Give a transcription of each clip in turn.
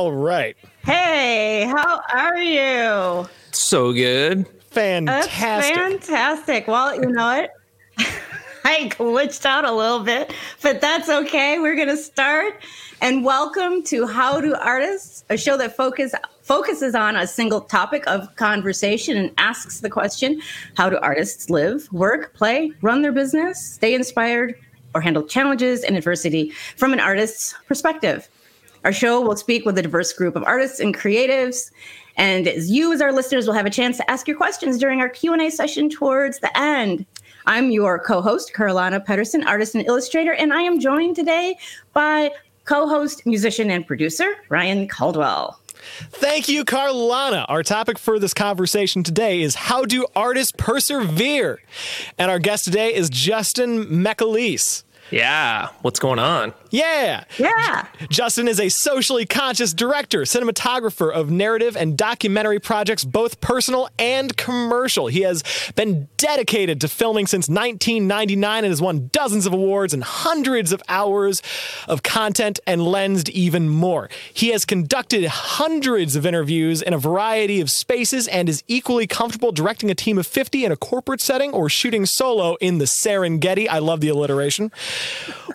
All right. Hey, how are you? So good. Fantastic. That's fantastic. Well, you know what? I glitched out a little bit, but that's okay. We're going to start. And welcome to How Do Artists, a show that focus, focuses on a single topic of conversation and asks the question How do artists live, work, play, run their business, stay inspired, or handle challenges and adversity from an artist's perspective? Our show will speak with a diverse group of artists and creatives. And as you, as our listeners, will have a chance to ask your questions during our Q&A session towards the end. I'm your co-host, Carolina Pedersen, artist and illustrator, and I am joined today by co-host, musician, and producer, Ryan Caldwell. Thank you, Carolina. Our topic for this conversation today is how do artists persevere? And our guest today is Justin McAleese. Yeah. What's going on? Yeah. Yeah. Justin is a socially conscious director, cinematographer of narrative and documentary projects, both personal and commercial. He has been dedicated to filming since 1999 and has won dozens of awards and hundreds of hours of content and lensed even more. He has conducted hundreds of interviews in a variety of spaces and is equally comfortable directing a team of 50 in a corporate setting or shooting solo in the Serengeti. I love the alliteration.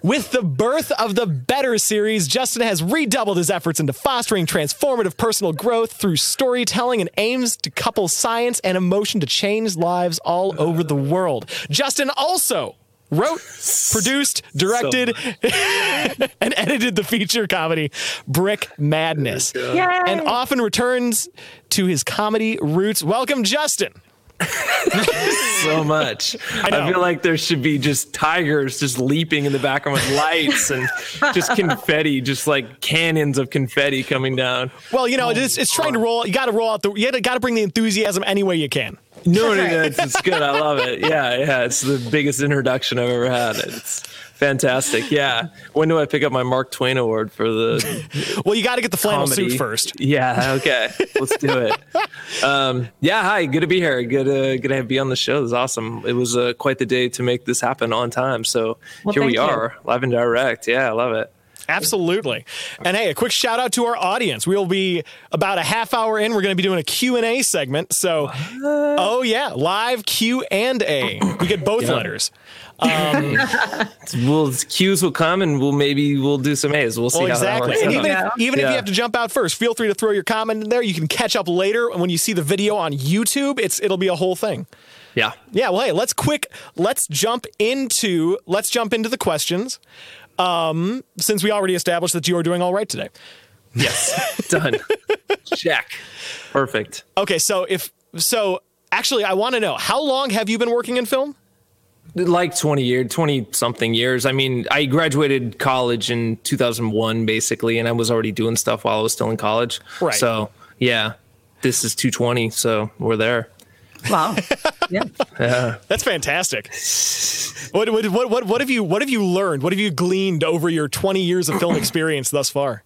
With the birth of the Better series, Justin has redoubled his efforts into fostering transformative personal growth through storytelling and aims to couple science and emotion to change lives all over the world. Justin also wrote, produced, directed, and edited the feature comedy Brick Madness, Yay. and often returns to his comedy roots. Welcome, Justin. So much. I, know. feel like there should be just tigers just leaping in the background with lights and just confetti, just like cannons of confetti coming down. Well, you know, oh, it's, it's trying to roll. You got to roll out the. You got to bring the enthusiasm any way you can. No, no, no, it's, it's good. I love it. Yeah, yeah. It's the biggest introduction I've ever had. It's fantastic. Yeah. When do I pick up my Mark Twain award for the Well, you got to get the flannel comedy. suit first. Yeah. Okay. Let's do it. Um, yeah. Hi. Good to be here. Good. Uh, good to be on the show. This is awesome. It was uh, quite the day to make this happen on time. So Well, here we thank you. are, live and direct. Yeah. I love it. Absolutely. And hey, a quick shout out to our audience. We'll be about a half hour in. We're going to be doing a Q&A segment. So, oh yeah, live Q and A. We get both Yeah. letters. We'll cues will come and we'll maybe we'll do some A's. We'll see Well, how that exactly. works. And out. even if, Yeah. if you have to jump out first, feel free to throw your comment in there. You can catch up later when you see the video on YouTube. It's it'll be a whole thing. yeah. Yeah, well, hey, let's quick let's jump into let's jump into the questions. Um, since we already established that you are doing all right today. Yes. Done. Check. Perfect. Okay, so if so actually I want to know how long have you been working in film? Like 20 years 20 something years i mean i graduated college in 2001 basically and i was already doing stuff while i was still in college Right. so yeah this is 220 so we're there Wow. Yeah. That's fantastic. What, what, what, what, what have you what have you learned? What have you gleaned over your 20 years of film experience thus far?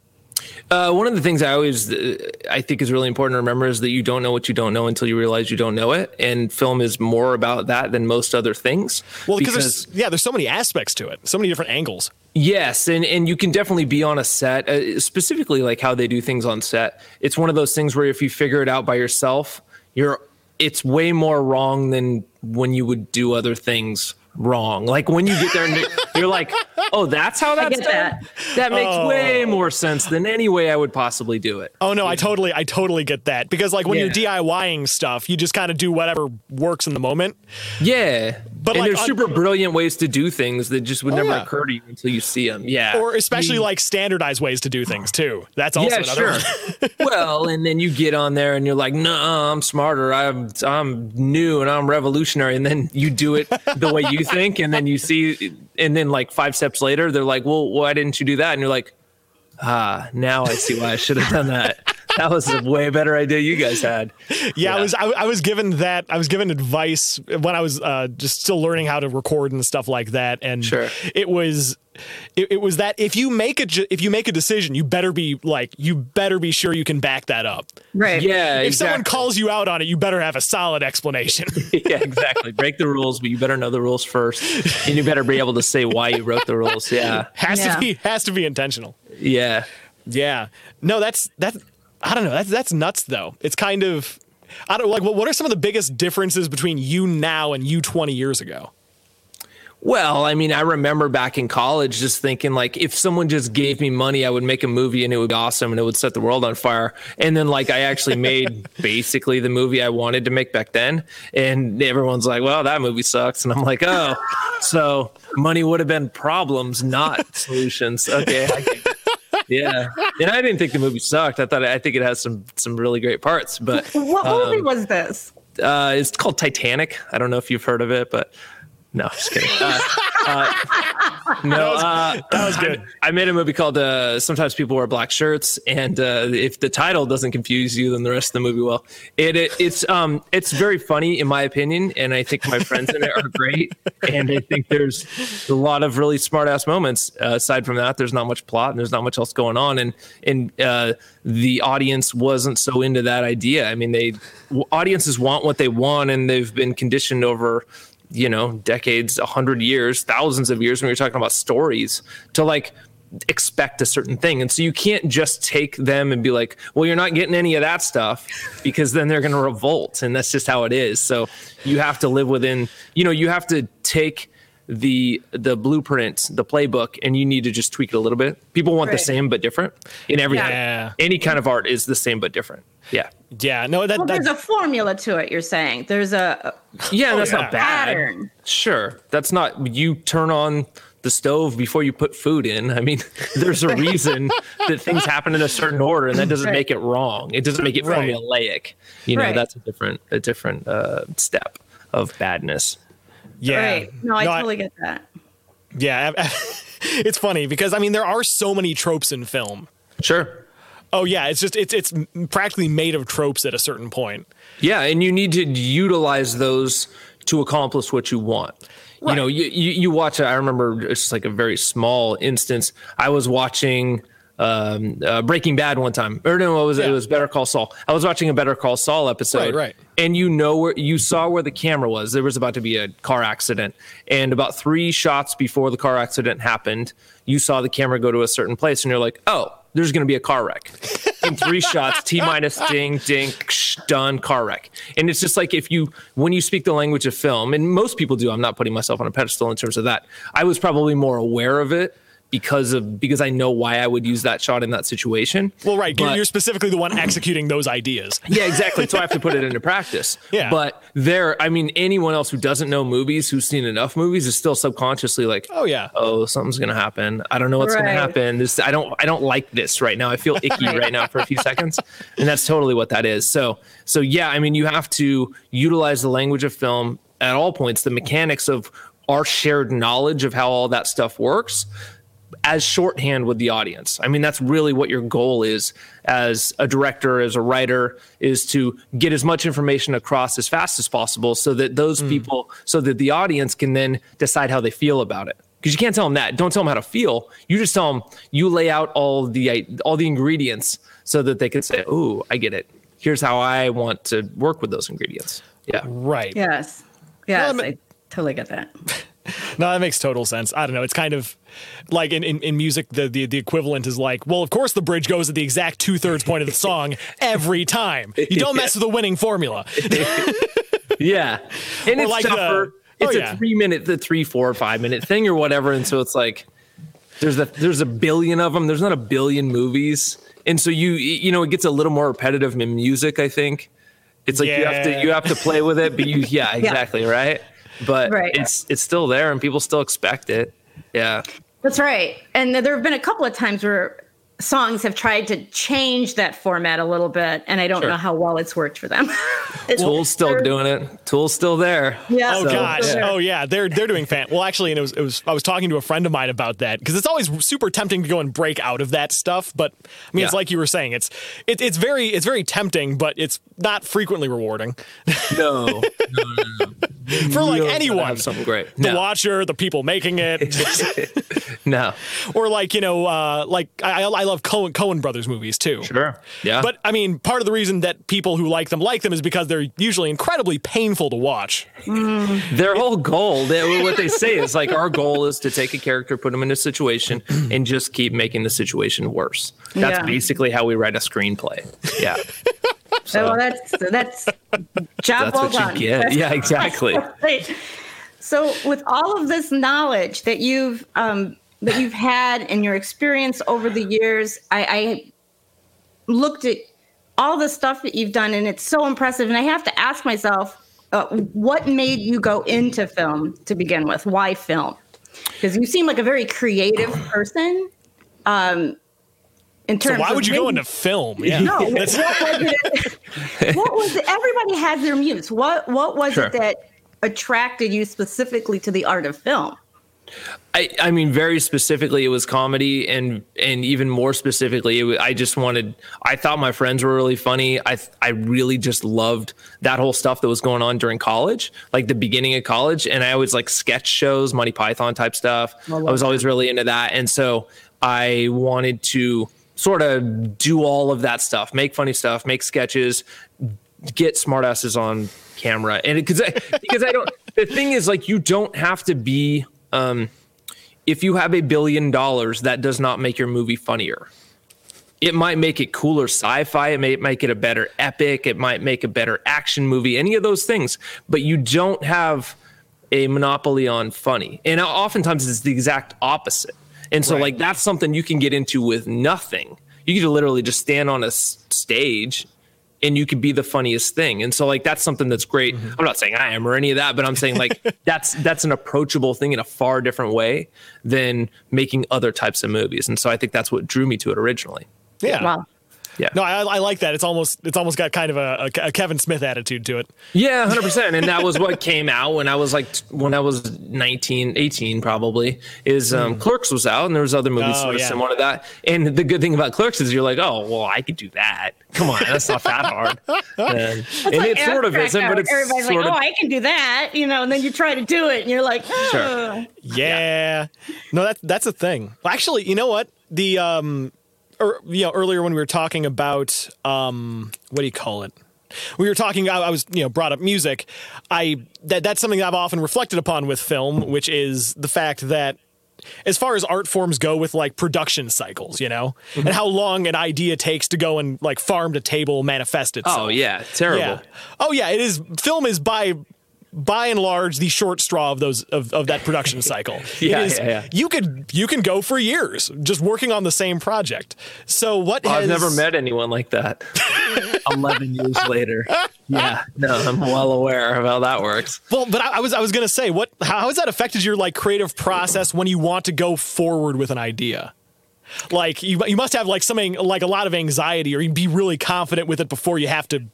Uh, one of the things i always uh, i think is really important to remember is that you don't know what you don't know until you realize you don't know it and film is more about that than most other things Well, because there's yeah, there's so many aspects to it, so many different angles. Yes, and and you can definitely be on a set, uh, specifically like how they do things on set. It's one of those things where if you figure it out by yourself, you're it's way more wrong than when you would do other things wrong. Like when you get there and you're like, "Oh, that's how that's done." that. That, makes oh. way more sense than any way I would possibly do it. Oh no, I totally I totally get that because like when Yeah. you're DIYing stuff, you just kind of do whatever works in the moment. Yeah, But, and like, there's on- super brilliant ways to do things that just would Oh, never yeah. occur to you until you see them. Yeah, Or especially like standardized ways to do things too. That's also yeah, another sure. well, and then you get on there and you're like, "No, I'm smarter. I'm I'm new and I'm revolutionary." And then you do it the way you think, and then you see, and then like five steps later, they're like, "Well, why didn't you do that?" And you're like, "Ah, now I see why I should have done that." That was a way better idea you guys had. Yeah, I was I, I was given that I was given advice when I was uh, just still learning how to record and stuff like that, and Sure. it was it, it was that if you make a ju- if you make a decision, you better be like you better be sure you can back that up. Right. Yeah, If someone calls you out on it, you better have a solid explanation. yeah, exactly. Break the rules, but you better know the rules first, and you better be able to say why you wrote the rules. Yeah, has Yeah. to be has to be intentional. yeah. Yeah. No, that's that's I don't know. That's that's nuts though. It's kind of I don't like what what are some of the biggest differences between you now and you 20 years ago? Well, I mean, I remember back in college just thinking like if someone just gave me money, I would make a movie and it would be awesome and it would set the world on fire. And then like I actually made basically the movie I wanted to make back then. And everyone's like, well, that movie sucks. And I'm like, oh, so money would have been problems, not solutions. Okay. Yeah. And I didn't think the movie sucked. I thought I think it has some some really great parts. But what movie um, was this? Uh, it's called Titanic. I don't know if you've heard of it, but no, just kidding. Uh, uh, no, that was, uh, that was good. I, I, made a movie called uh, "Sometimes People Wear Black Shirts," and uh, if the title doesn't confuse you, then the rest of the movie will. It, it, it's um it's very funny in my opinion, and I think my friends in it are great, and I think there's a lot of really smart ass moments. Uh, aside from that, there's not much plot and there's not much else going on, and and the audience wasn't so into that idea. I mean, they audiences want what they want, and they've been conditioned over you know decades a hundred years thousands of years when you're talking about stories to like expect a certain thing. And so you can't just take them and be like well you're not getting any of that stuff because then they're going to revolt and that's just how it is. So you have to live within you know you have to take the the blueprint, the playbook, and you need to just tweak it a little bit. People want right. the same but different in everything. Yeah. Any kind of art is the same but different. Yeah. Yeah. No, that, well, there's a formula to it. You're saying there's a yeah, that's yeah. not bad. Pattern. Sure, that's not you turn on the stove before you put food in. I mean, there's a reason that things happen in a certain order, and that doesn't right. make it wrong. It doesn't make it right. formulaic. You know, right. that's a different a different uh, step of badness. Yeah. Right. No, I no, totally I, get that. Yeah. it's funny because I mean there are so many tropes in film. Sure. Oh yeah, it's just it's it's practically made of tropes at a certain point. Yeah, and you need to utilize those to accomplish what you want. Right. You know, you, you, you watch. I remember it's like a very small instance. I was watching um, uh, Breaking Bad one time. Or no, it was yeah. it was Better Call Saul. I was watching a Better Call Saul episode, right, right. And you know where you saw where the camera was. There was about to be a car accident, and about three shots before the car accident happened, you saw the camera go to a certain place, and you're like, oh. There's going to be a car wreck. In three shots, T minus, ding, ding, done, car wreck. And it's just like if you, when you speak the language of film, and most people do, I'm not putting myself on a pedestal in terms of that. I was probably more aware of it because of because I know why I would use that shot in that situation. Well, right, but, you're specifically the one executing those ideas. Yeah, exactly. So I have to put it into practice. Yeah. But there, I mean, anyone else who doesn't know movies, who's seen enough movies, is still subconsciously like, oh yeah, oh something's gonna happen. I don't know what's right. gonna happen. This I don't I don't like this right now. I feel icky right now for a few seconds, and that's totally what that is. So so yeah, I mean, you have to utilize the language of film at all points, the mechanics of our shared knowledge of how all that stuff works as shorthand with the audience. I mean, that's really what your goal is as a director, as a writer, is to get as much information across as fast as possible so that those mm. people, so that the audience can then decide how they feel about it. Because you can't tell them that. Don't tell them how to feel. You just tell them you lay out all the all the ingredients so that they can say, "Oh, I get it. Here's how I want to work with those ingredients." Yeah. Right. Yes. Yes. Well, I, mean, I totally get that. No, that makes total sense. I don't know. It's kind of like in, in, in music, the, the, the equivalent is like, well, of course the bridge goes at the exact two thirds point of the song every time. You don't mess with the winning formula. yeah, and or it's like tougher. The, it's oh, a yeah. three minute, the three, four, five minute thing or whatever, and so it's like there's a there's a billion of them. There's not a billion movies, and so you you know it gets a little more repetitive in music. I think it's like yeah. you have to you have to play with it, but you yeah exactly yeah. right but right. it's it's still there and people still expect it. Yeah. That's right. And there have been a couple of times where songs have tried to change that format a little bit, and I don't sure. know how well it's worked for them. Tool's still doing it. Tool's still there. Yeah. Oh so, gosh. Yeah. Oh yeah. They're they're doing fan. Well, actually, and it was it was I was talking to a friend of mine about that because it's always super tempting to go and break out of that stuff. But I mean, yeah. it's like you were saying. It's it, it's very it's very tempting, but it's not frequently rewarding. no, no, no, no. for like anyone. have something great. The No. watcher, the people making it, No, or like you know, uh, like I, I love Coen, Coen Brothers movies too. sure, yeah, But I mean, part of the reason that people who like them like them is because they're usually incredibly painful to watch. their whole goal, they, what they say is like our goal is to take a character, put them in a situation, and just keep making the situation worse. That's Yeah. basically how we write a screenplay. Yeah, So well, that's that's job that's well done. Yeah, exactly. Right. So, with all of this knowledge that you've um, that you've had and your experience over the years, I, I looked at all the stuff that you've done, and it's so impressive. And I have to ask myself, uh, what made you go into film to begin with? Why film? Because you seem like a very creative person. Um, in So terms why of would you go into film? Yeah, no, what was it? what was it? Everybody has their muse. What What was Sure. it that attracted you specifically to the art of film? I, I mean, very specifically, it was comedy, and and even more specifically, it was, I just wanted. I thought my friends were really funny. I I really just loved that whole stuff that was going on during college, like the beginning of college, and I always like sketch shows, Monty Python type stuff. I was always really into that, and so I wanted to sort of do all of that stuff, make funny stuff, make sketches, get smartasses on camera. And because I, because I don't the thing is like you don't have to be um if you have a billion dollars that does not make your movie funnier. It might make it cooler sci-fi it may make it a better epic it might make a better action movie any of those things but you don't have a monopoly on funny. And oftentimes it's the exact opposite and so Right. like that's something you can get into with nothing you could literally just stand on a s- stage and you could be the funniest thing. And so like that's something that's great. Mm-hmm. I'm not saying I am or any of that, but I'm saying like that's that's an approachable thing in a far different way than making other types of movies. And so I think that's what drew me to it originally. yeah. Wow. Yeah. No, I, I like that. It's almost it's almost got kind of a, a Kevin Smith attitude to it. Yeah, 100%. And that was what came out when I was like when I was 19, 18 probably is um, Clerks was out and there was other movies Oh, sort of yeah. similar to that. And the good thing about Clerks is you're like, "Oh, well, I could do that." Come on, that's not that hard. And, and Like it sort of isn't, but it's everybody's sort like, of "Oh, I can do that," you know, and then you try to do it, and you're like, oh. Sure. Yeah. No, that's that's a thing. Actually, you know what? The um or you know, earlier when we were talking about um what do you call it? We were talking I, I was, you know, brought up music. I that that's something I've often reflected upon with film, which is the fact that as far as art forms go with like production cycles, you know, Mm-hmm. and how long an idea takes to go and like farm to table manifest itself. Oh yeah, terrible. Yeah. Oh yeah, it is. Film is by by and large the short straw of those of, of that production cycle. Yeah, it is, yeah, yeah. You could you can go for years just working on the same project. So what oh, has I've never met anyone like that. 11 years later. Yeah, no, I'm well aware of how that works. Well, but I, I was I was gonna say what how has that affected your like creative process when you want to go forward with an idea? Like you, you must have like something like a lot of anxiety, or you be really confident with it before you have to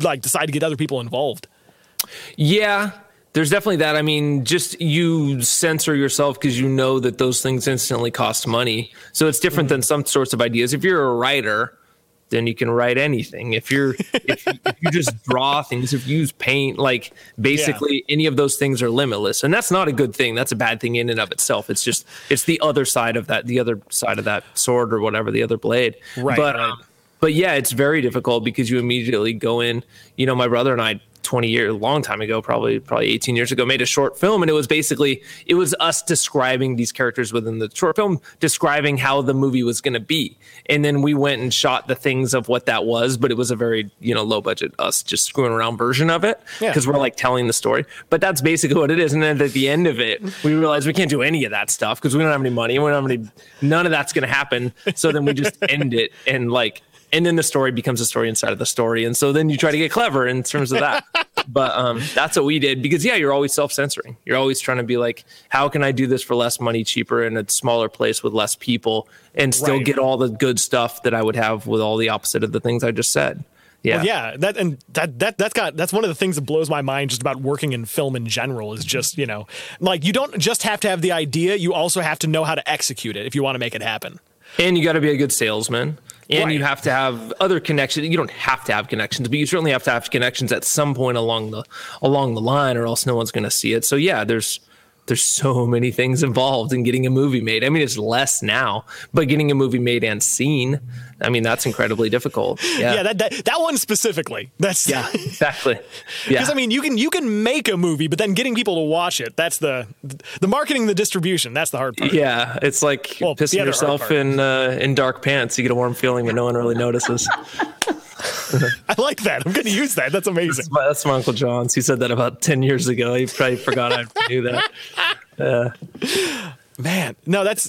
like decide to get other people involved. Yeah, there's definitely that. I mean, just you censor yourself because you know that those things instantly cost money. So it's different than some sorts of ideas. If you're a writer, then you can write anything. If you're if, you- if you just draw things, if you use paint, like basically any of those things are limitless, and that's not a good thing. That's a bad thing in and of itself. It's just it's the other side of that, the other side of that sword or whatever, the other blade. Right, But right. um, but yeah, it's very difficult because you immediately go in. You know, my brother and I, twenty years, a long time ago, probably probably eighteen years ago, made a short film, and it was basically it was us describing these characters within the short film, describing how the movie was going to be, and then we went and shot the things of what that was, but it was a very you know low budget us just screwing around version of it Yeah. because we're like telling the story. But that's basically what it is, and then at the end of it, we realized we can't do any of that stuff because we don't have any money, we don't have any, none of that's going to happen. So then we just end it and like and then the story becomes a story inside of the story. And so then you try to get clever in terms of that. But um, that's what we did because yeah you're always self-censoring. You're always trying to be like how can i do this for less money cheaper in a smaller place with less people and still Right. get all the good stuff that i would have with all the opposite of the things i just said? Yeah. Well, yeah, that and that that that's got that's one of the things that blows my mind just about working in film in general is just you know like you don't just have to have the idea, you also have to know how to execute it if you want to make it happen. and you got to be a good salesman and Right. you have to have other connections. You don't have to have connections, but you certainly have to have connections at some point along the along the line, or else no one's going to see it. So yeah, there's there's so many things involved in getting a movie made. I mean, it's less now, but getting a movie made and seen, I mean, that's incredibly difficult. Yeah, Yeah, that, that that one specifically. That's yeah, exactly. Yeah, Because I mean, you can you can make a movie, but then getting people to watch it, that's the the marketing, the distribution. That's the hard part. Yeah, it's like Well, pissing yourself in uh, in dark pants. You get a warm feeling, but no one really notices. I like that. I'm going to use that. That's amazing. That's my, that's my Uncle John's. He said that about ten years ago. He probably forgot I knew that. Man, no, that's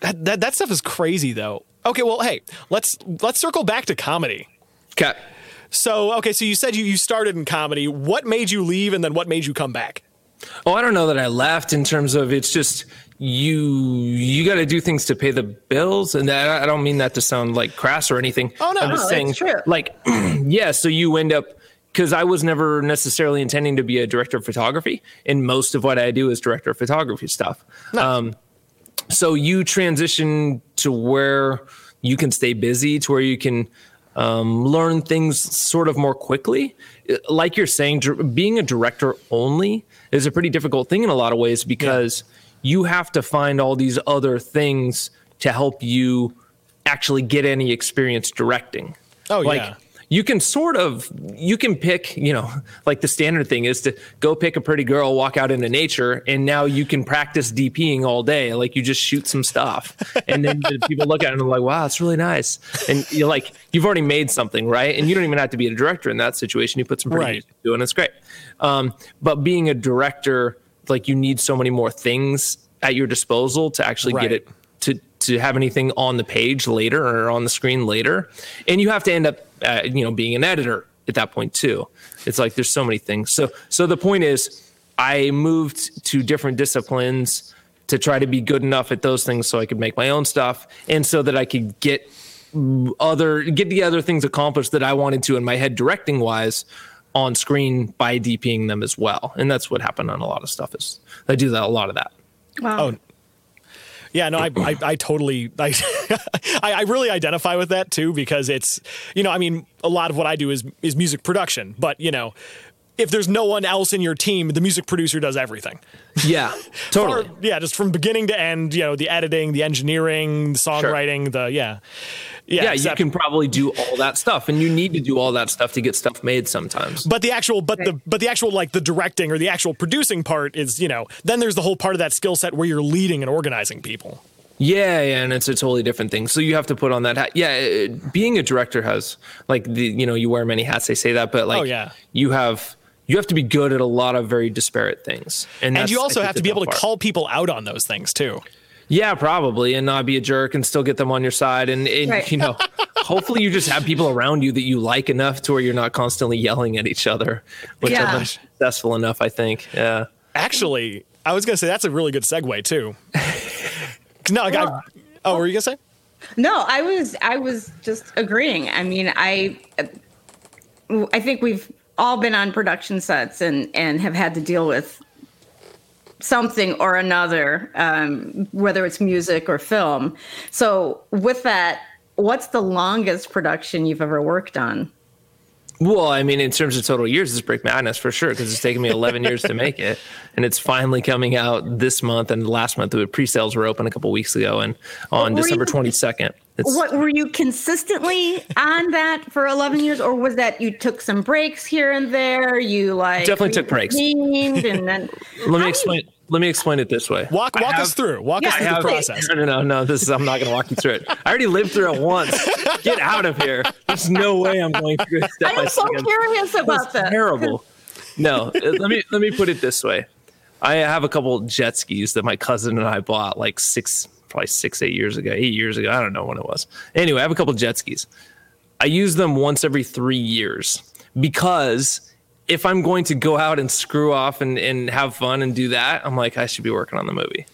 that, that that stuff is crazy though. Okay, well, hey, let's let's circle back to comedy. Okay. So, okay, so you said you you started in comedy. What made you leave, and then what made you come back? Oh, I don't know that I left in terms of it's just you you got to do things to pay the bills, and that, I don't mean that to sound like crass or anything. Oh, no. I'm just it's saying true. like yeah. So you end up because I was never necessarily intending to be a director of photography, and most of what I do is director of photography stuff. Um, so you transition to where you can stay busy, to where you can um, learn things sort of more quickly. Like you're saying, being a director only is a pretty difficult thing in a lot of ways because you have to find all these other things to help you actually get any experience directing. Oh, like, yeah. You can sort of you can pick, you know, like the standard thing is to go pick a pretty girl, walk out into nature, and now you can practice DPing all day. Like you just shoot some stuff, and then the people look at it and they're like, "Wow, it's really nice." And you're like, you've already made something, right? And you don't even have to be a director in that situation. You put some pretty Right. music to it, and it's great. Um, but being a director, like you need so many more things at your disposal to actually Right. get it to to have anything on the page later or on the screen later. And you have to end up uh, you know being an editor at that point too. It's like there's so many things. So so the point is i moved to different disciplines to try to be good enough at those things so i could make my own stuff and so that i could get other get the other things accomplished that i wanted to in my head directing wise on screen by dping them as well. And that's what happened on a lot of stuff is i do that a lot of that. Wow. Oh, Yeah, no, I, I, I totally, I, I, I really identify with that too because it's, you know, I mean, a lot of what I do is is music production, but you know, if there's no one else in your team, the music producer does everything. yeah totally Or, yeah, just from beginning to end, you know, the editing, the engineering, the songwriting, the yeah, yeah, yeah, you can probably do all that stuff, and you need to do all that stuff to get stuff made sometimes. But the actual, but the, but the actual, like the directing or the actual producing part is, you know, then there's the whole part of that skill set where you're leading and organizing people. Yeah, yeah, and it's a totally different thing. So you have to put on that hat. Yeah, it, being a director has like the you know you wear many hats. They say that, but like Oh, yeah. you have you have to be good at a lot of very disparate things, and And you also have to be able to call people out on those things too. Yeah, probably, and not be a jerk and still get them on your side, and, and Right. you know, hopefully you just have people around you that you like enough to where you're not constantly yelling at each other, which Yeah. I've been successful enough, I think. Yeah. Actually, I was gonna say that's a really good segue too. No, like, I, Well- oh, were you gonna say? No, I was I was just agreeing. I mean, I I think we've all been on production sets and and have had to deal with something or another, um, whether it's music or film. So, with that, what's the longest production you've ever worked on? Well, I mean, in terms of total years, it's Brick Madness for sure because it's taken me 11 years to make it, and it's finally coming out this month. And last month, the pre-sales were open a couple weeks ago, and on December you- 22nd, it's What were you consistently on that for 11 years, or was that you took some breaks here and there? You like Definitely took breaks. and then let me do you- explain. Let me explain it this way. Walk walk have- us through. Walk us through I the have- process. No, no, no, no. This is I'm not going to walk you through it. I already lived through it once. Get out of here. There's no way I'm going through it step by I'm so step. curious about that. terrible. No, uh, let me let me put it this way. I have a couple jet skis that my cousin and I bought like six, probably six, eight years ago, eight years ago. I don't know when it was. Anyway, I have a couple jet skis. I use them once every three years because if I'm going to go out and screw off and, and have fun and do that, I'm like, I should be working on the movie.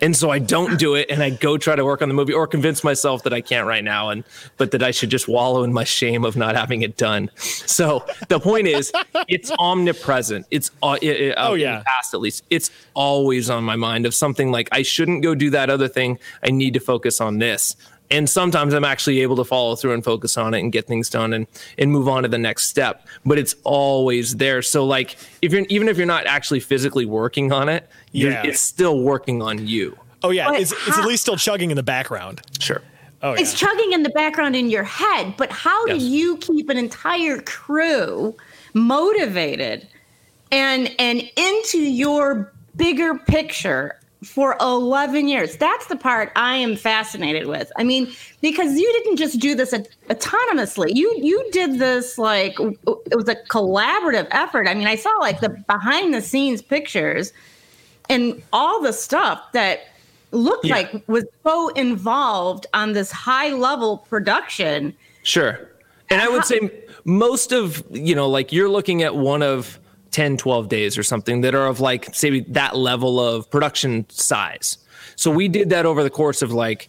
And so I don't do it and I go try to work on the movie or convince myself that I can't right now and but that I should just wallow in my shame of not having it done. So the point is it's omnipresent. It's uh, it, Oh, yeah. past at least. It's always on my mind of something like I shouldn't go do that other thing. I need to focus on this. And sometimes I'm actually able to follow through and focus on it and get things done and and move on to the next step. But it's always there. So like if you're even if you're not actually physically working on it, Yeah. it's still working on you. Oh yeah, But it's, it's at least still chugging in the background. Sure. Oh yeah. It's chugging in the background in your head, but how Yes. do you keep an entire crew motivated and and into your bigger picture for 11 years? That's the part I am fascinated with. I mean, because you didn't just do this aut- autonomously. You you did this like it was a collaborative effort. I mean, I saw like the behind the scenes pictures and all the stuff that looked Yeah. like was so involved on this high level production. Sure. And I would say most of, you know, like you're looking at one of 10, 12 days or something that are of like, say, that level of production size. So we did that over the course of like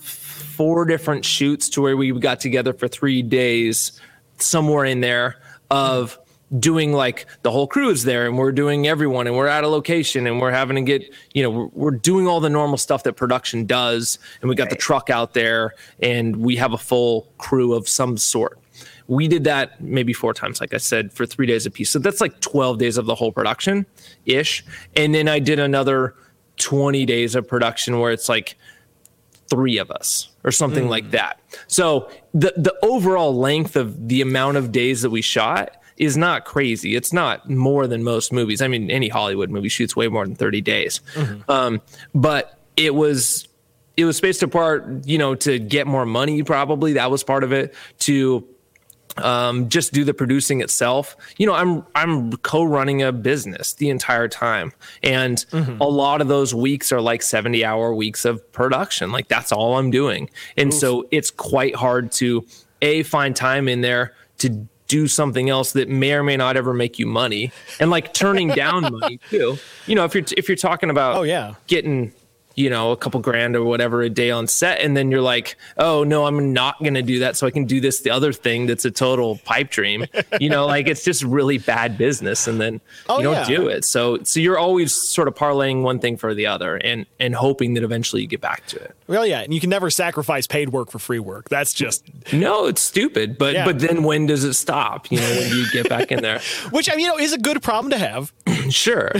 four different shoots to where we got together for three days, somewhere in there of doing like the whole crew is there and we're doing everyone and we're at a location and we're having to get you know we're, we're doing all the normal stuff that production does and we got the truck out there and we have a full crew of some sort we did that maybe four times like i said for three days a piece so that's like 12 days of the whole production ish and then i did another 20 days of production where it's like three of us or something like that. So the the overall length of the amount of days that we shot is not crazy. It's not more than most movies. I mean, any Hollywood movie shoots way more than 30 days. Um, but it was it was spaced apart, you know, to get more money probably. That was part of it to um, just do the producing itself. You know, I'm I'm co-running a business the entire time, and a lot of those weeks are like 70 hour weeks of production. Like that's all I'm doing, and so it's quite hard to a find time in there to do something else that may or may not ever make you money, and like turning down money too. You know, if you're if you're talking about Oh, yeah. getting you know a couple grand or whatever a day on set and then you're like oh no i'm not going to do that so i can do this the other thing that's a total pipe dream you know like it's just really bad business and then Oh, you don't yeah. do it so so you're always sort of parlaying one thing for the other and and hoping that eventually you get back to it Well, yeah, and you can never sacrifice paid work for free work. That's just no it's stupid but Yeah. but then when does it stop you know when you get back in there which I mean, you know, is a good problem to have. Sure,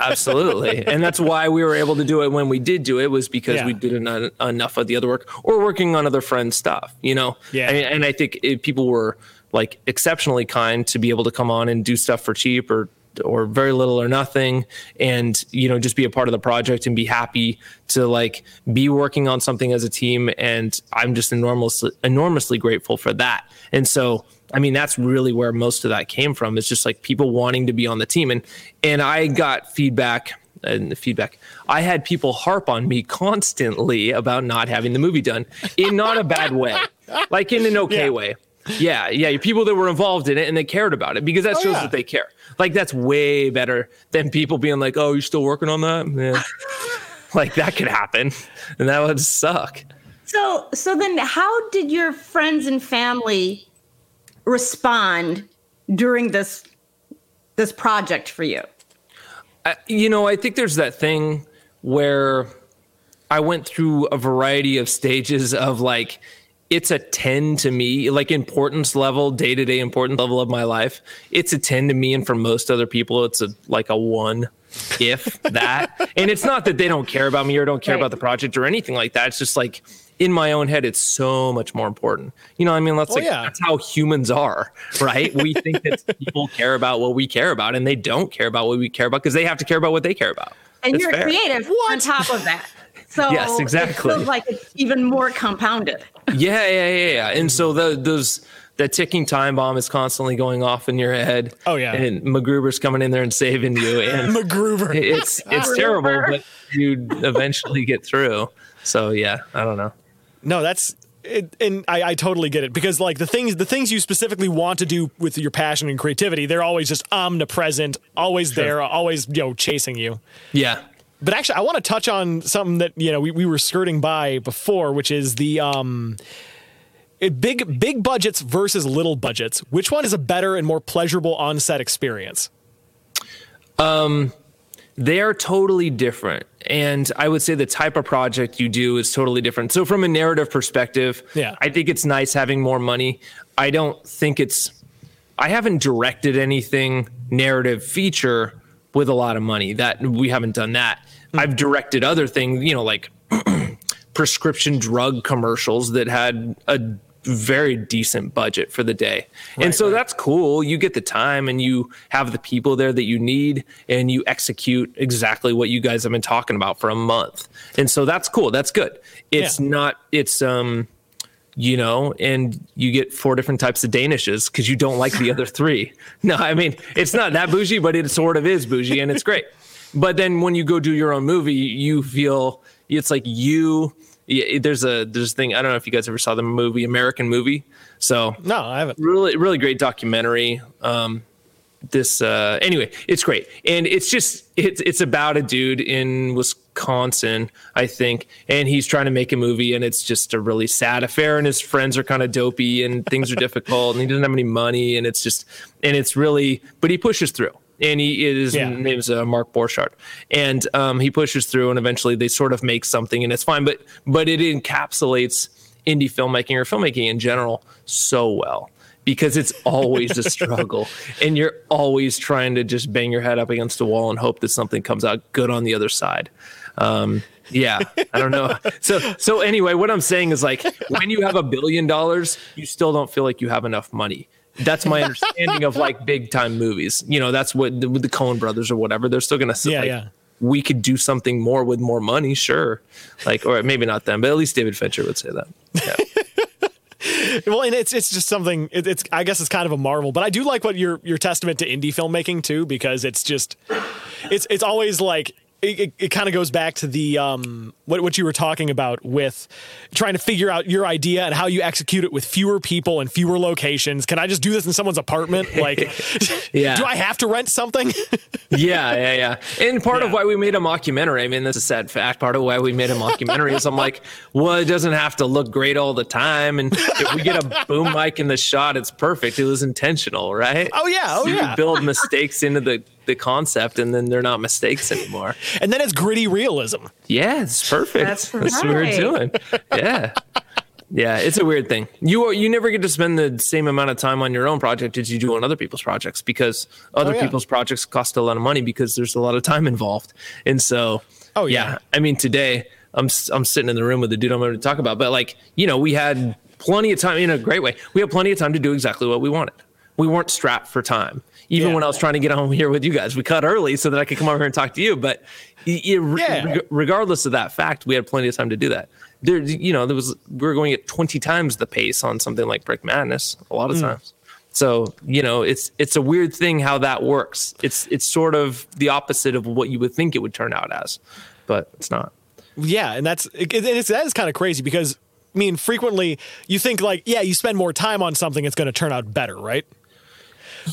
absolutely, and that's why we were able to do it when we did do it was because Yeah. we did en- enough of the other work or working on other friends' stuff, you know. Yeah. and, and I think it, people were like exceptionally kind to be able to come on and do stuff for cheap or or very little or nothing and you know just be a part of the project and be happy to like be working on something as a team and i'm just enormously enormously grateful for that and so i mean that's really where most of that came from is just like people wanting to be on the team and and i got feedback and the feedback i had people harp on me constantly about not having the movie done in not a bad way like in an okay Yeah. way yeah, yeah, people that were involved in it and they cared about it because that Oh, shows yeah. that they care. Like that's way better than people being like, "Oh, you're still working on that?" Yeah. like that could happen, and that would suck. So so then how did your friends and family respond during this this project for you? I, you know, I think there's that thing where I went through a variety of stages of like it's a 10 to me, like importance level, day to day importance level of my life. It's a 10 to me. And for most other people, it's a like a one, if that. and it's not that they don't care about me or don't care Right. about the project or anything like that. It's just like in my own head, it's so much more important. You know, what I mean, that's Oh, like, yeah. that's how humans are, right? We think that people care about what we care about and they don't care about what we care about because they have to care about what they care about. And That's you're fair. creative on top of that. So Yes, exactly. It feels like it's even more compounded. Yeah, yeah, yeah, yeah. And so the, those that ticking time bomb is constantly going off in your head. Oh, yeah. and MacGruber's coming in there and saving you, and MacGruber. it's it's terrible, but you'd eventually get through. So yeah, I don't know. No, that's it, and I, I totally get it because like the things the things you specifically want to do with your passion and creativity, they're always just omnipresent, always there, always you know chasing you. Yeah, But actually, I want to touch on something that you know we, we were skirting by before, which is the um, it, big big budgets versus little budgets. Which one is a better and more pleasurable on set experience? They are totally different. And I would say the type of project you do is totally different. So, from a narrative perspective, Yeah. I think it's nice having more money. I don't think it's, I haven't directed anything narrative feature with a lot of money. That we haven't done that. Hmm. I've directed other things, you know, like prescription drug commercials that had a very decent budget for the day. and so that's cool. You get the time and you have the people there that you need and you execute exactly what you guys have been talking about for a month. And so that's cool. That's good. It's Yeah. not it's um you know, and you get four different types of Danishes because you don't like the other three. No, I mean, it's not that bougie, but it sort of is bougie and it's great. But then when you go do your own movie, you feel it's like you. Yeah, there's a there's a thing. I don't know if you guys ever saw the movie American Movie. So No, I haven't. really really great documentary. Um, this uh, anyway, it's great, and it's just it's it's about a dude in Wisconsin, I think, and he's trying to make a movie, and it's just a really sad affair, and his friends are kind of dopey, and things are difficult, and he doesn't have any money, and it's just and it's really, but he pushes through. And he his Yeah. name's uh, Mark Borchardt, and um, he pushes through, and eventually they sort of make something, and it's fine. But but it encapsulates indie filmmaking or filmmaking in general so well because it's always a struggle and you're always trying to just bang your head up against the wall and hope that something comes out good on the other side. Um, yeah, I don't know. So, so anyway, what I'm saying is like when you have a billion dollars, you still don't feel like you have enough money. That's my understanding of like big time movies. You know, that's what the, with the Coen brothers or whatever. They're still gonna say, Yeah, like, yeah. we could do something more with more money, sure. Like, or maybe not them, but at least David Fincher would say that. Yeah. Well, and it's it's just something. It, it's I guess it's kind of a marvel, but I do like what your your testament to indie filmmaking too, because it's just it's it's always like. It, it, it kind of goes back to the um what what you were talking about with trying to figure out your idea and how you execute it with fewer people and fewer locations. Can I just do this in someone's apartment? Like, Yeah. do I have to rent something? yeah, yeah, yeah. And part of why we made a mockumentary, I mean, that's a sad fact. Part of why we made a mockumentary is I'm like, well, it doesn't have to look great all the time. And if we get a boom mic in the shot, it's perfect. It was intentional, right? Oh, yeah. Oh, So you yeah. build mistakes into the, the concept and then they're not mistakes anymore. and then it's gritty realism. Yeah, it's perfect. That's what we're doing. Yeah. Yeah, it's a weird thing. You you never get to spend the same amount of time on your own project as you do on other people's projects because other Oh, yeah. people's projects cost a lot of money because there's a lot of time involved. And so, Oh, yeah. I mean, today I'm s- I'm sitting in the room with the dude I'm going to talk about, but like you know, we had plenty of time in a great way. We had plenty of time to do exactly what we wanted. We weren't strapped for time. Even Yeah. when I was trying to get home here with you guys, we cut early so that I could come over here and talk to you. But y- Yeah. reg- regardless of that fact, we had plenty of time to do that. There, you know, there was we were going at twenty times the pace on something like Brick Madness a lot of hmm. times. So you know, it's it's a weird thing how that works. It's it's sort of the opposite of what you would think it would turn out as, but it's not. Yeah, and that's it, it- it's that is kind of crazy because I mean, frequently you think like, yeah, you spend more time on something, it's going to turn out better, right?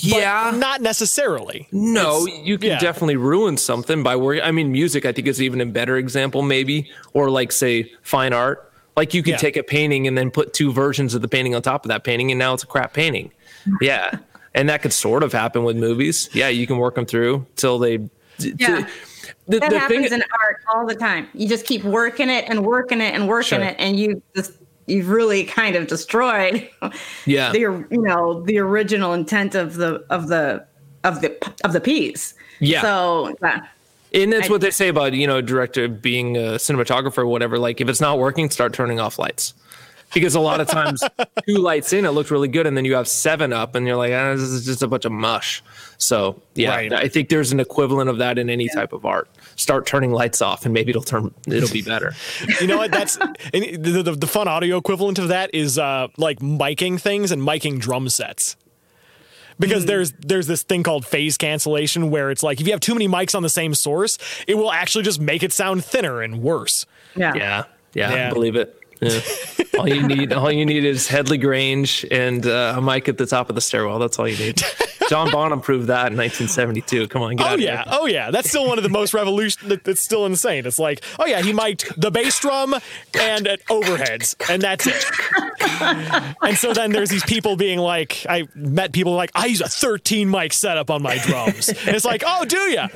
But not necessarily. No, It's- you can yeah. definitely ruin something by working. I mean, music, I think, is even a better example, maybe, or like, say, fine art. Like, you could Yeah. take a painting and then put two versions of the painting on top of that painting, and now it's a crap painting. Yeah. and that could sort of happen with movies. Yeah, you can work them through till they. t- Yeah. The, That the happens thing, in art all the time. You just keep working it and working it and working Sure. it, and you just you've really kind of destroyed Yeah. the you know the original intent of the of the of the of the piece. Yeah. So. And that's I- what they say about, you know, a director being a cinematographer or whatever. Like, if it's not working, start turning off lights. Because a lot of times, two lights in, it looked really good. And then you have seven up, and you're like, ah, this is just a bunch of mush. So, yeah, Right. I think there's an equivalent of that in any type of art. Start turning lights off, and maybe it'll turn, it'll be better. You know what? That's and the, the, the fun audio equivalent of that is uh, like miking things and miking drum sets. Because there's there's this thing called phase cancellation where it's like if you have too many mics on the same source, it will actually just make it sound thinner and worse. Yeah. Yeah. Yeah. Yeah. I believe it. Yeah. all you need, all you need is Headley Grange and uh, a mic at the top of the stairwell. That's all you need. John Bonham proved that in 1972. Come on, get Oh out yeah, of here. oh yeah. That's still one of the most revolution. that- That's still insane. It's like, oh yeah, he mic'd the bass drum and at overheads, and that's it. and so then there's these people being like, I met people like, I use a 13 mic setup on my drums. And it's like, oh, do ya?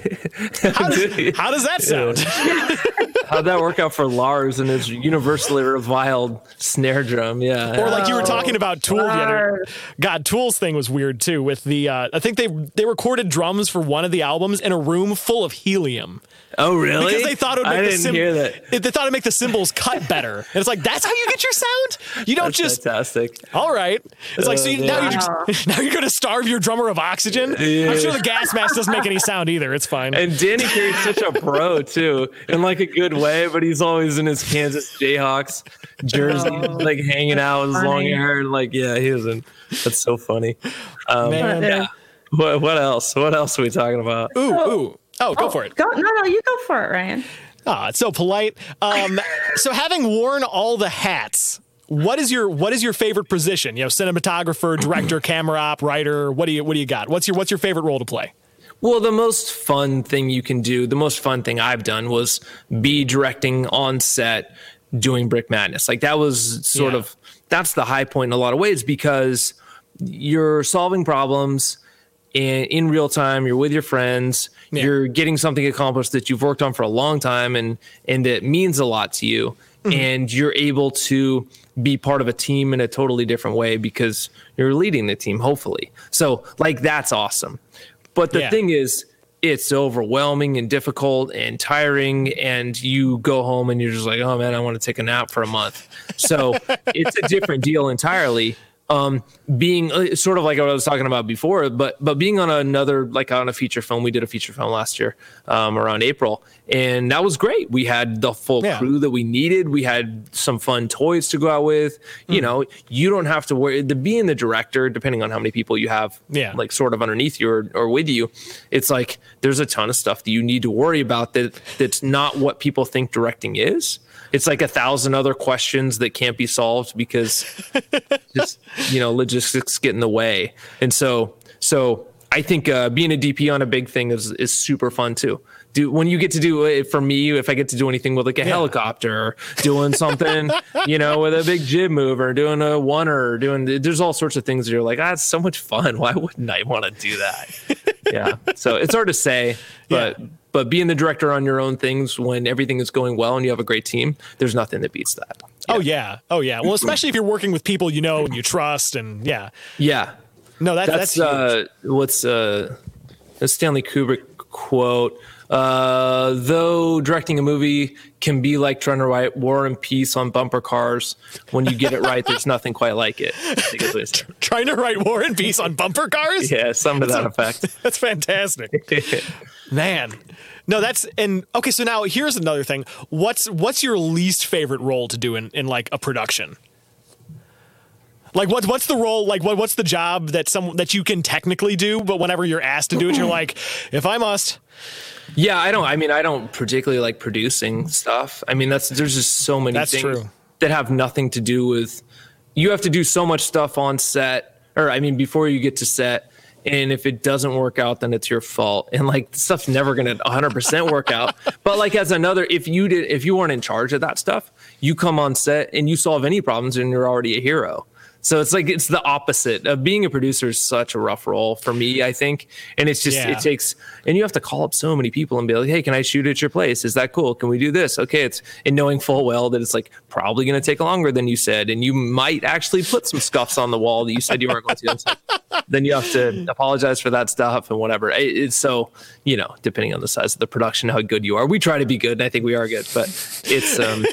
How Do you? how does that sound? How'd that work out for Lars and his universally reviled snare drum? Yeah. Or like you were talking about Tool the other. God, Tool's thing was weird too. With the, uh, I think they they recorded drums for one of the albums in a room full of helium. Oh, really? because they thought it would make I the didn't sim- hear that. it- They thought it'd make the cymbals cut better. And it's like that's how you get your sound. You don't That's just fantastic. all right. It's like so you, now you Wow. just, now you're going to starve your drummer of oxygen. Yeah. I'm sure the gas mask doesn't make any sound either. It's fine. And Danny Carey's such a pro too, in like a good way, but he's always in his Kansas Jayhawks jersey, Oh. like hanging out with his long Funny. hair. Like, yeah, he isn't. That's so funny. Um, Man. yeah. What, what else? What else are we talking about? ooh, ooh. Oh, go for it. Go no no, you go for it, Ryan. Ah, it's so polite. Um, so having worn all the hats, what is your what is your favorite position? You know, cinematographer, director, camera op, writer. What do you what do you got? What's your what's your favorite role to play? Well, the most fun thing you can do, the most fun thing I've done was be directing on set doing Brick Madness. Like that was sort Yeah. of that's the high point in a lot of ways because you're solving problems in, in real time. You're with your friends. Yeah. You're getting something accomplished that you've worked on for a long time and and that means a lot to you. Mm-hmm. And you're able to be part of a team in a totally different way because you're leading the team, hopefully. So, like, that's awesome. But the Yeah. thing is, it's overwhelming and difficult and tiring, and you go home and you're just like, oh man, I want to take a nap for a month. So it's a different deal entirely. Um, being uh, sort of like what I was talking about before, but but being on another like on a feature film, we did a feature film last year um, around April, and that was great. We had the full Yeah. crew that we needed. We had some fun toys to go out with. Hmm. You know, you don't have to worry. The being the director, depending on how many people you have, Yeah. like sort of underneath you or, or with you, it's like there's a ton of stuff that you need to worry about that that's not what people think directing is. It's like a thousand other questions that can't be solved because just you know logistics get in the way. And so so I think uh, being a DP on a big thing is is super fun too. Do when you get to do it for me, if I get to do anything with like a helicopter, or doing something, you know, with a big jib move or doing a one or doing there's all sorts of things that you're like, ah, it's so much fun. Why wouldn't I want to do that? yeah. So it's hard to say, but Yeah. But being the director on your own things when everything is going well and you have a great team, there's nothing that beats that. Oh yeah, oh yeah. Well, especially if you're working with people you know and you trust, and yeah. Yeah. No, that, that's, That's, uh, what's uh, a Stanley Kubrick quote. Uh, though directing a movie can be like trying to write War and Peace on bumper cars, when you get it right, there's nothing quite like it. I think is what he said. trying to write War and Peace on bumper cars. Yeah, some to that effect. That's fantastic. Man. No, that's and okay, so now here's another thing. What's what's your least favorite role to do in, in like a production? Like what's what's the role like what what's the job that some that you can technically do, but whenever you're asked to do it, you're like, if I must. Yeah, I don't. I mean, I don't particularly like producing stuff. I mean, that's there's just so many That's things true. that have nothing to do with. You have to do so much stuff on set, or I mean, before you get to set. And if it doesn't work out, then it's your fault. And like stuff's never gonna 100 percent work out. But like as another, if you did, if you weren't in charge of that stuff, you come on set and you solve any problems, and you're already a hero. So it's like it's the opposite of being a producer is such a rough role for me, I think. And it's just Yeah. it takes and you have to call up so many people and be like, "Hey, can I shoot at your place? Is that cool? Can we do this?" Okay, it's and knowing full well that it's like probably going to take longer than you said, and you might actually put some scuffs on the wall that you said you weren't going to. So then you have to apologize for that stuff and whatever. It- it's so you know, depending on the size of the production, how good you are. We try to be good, and I think we are good, but it's um,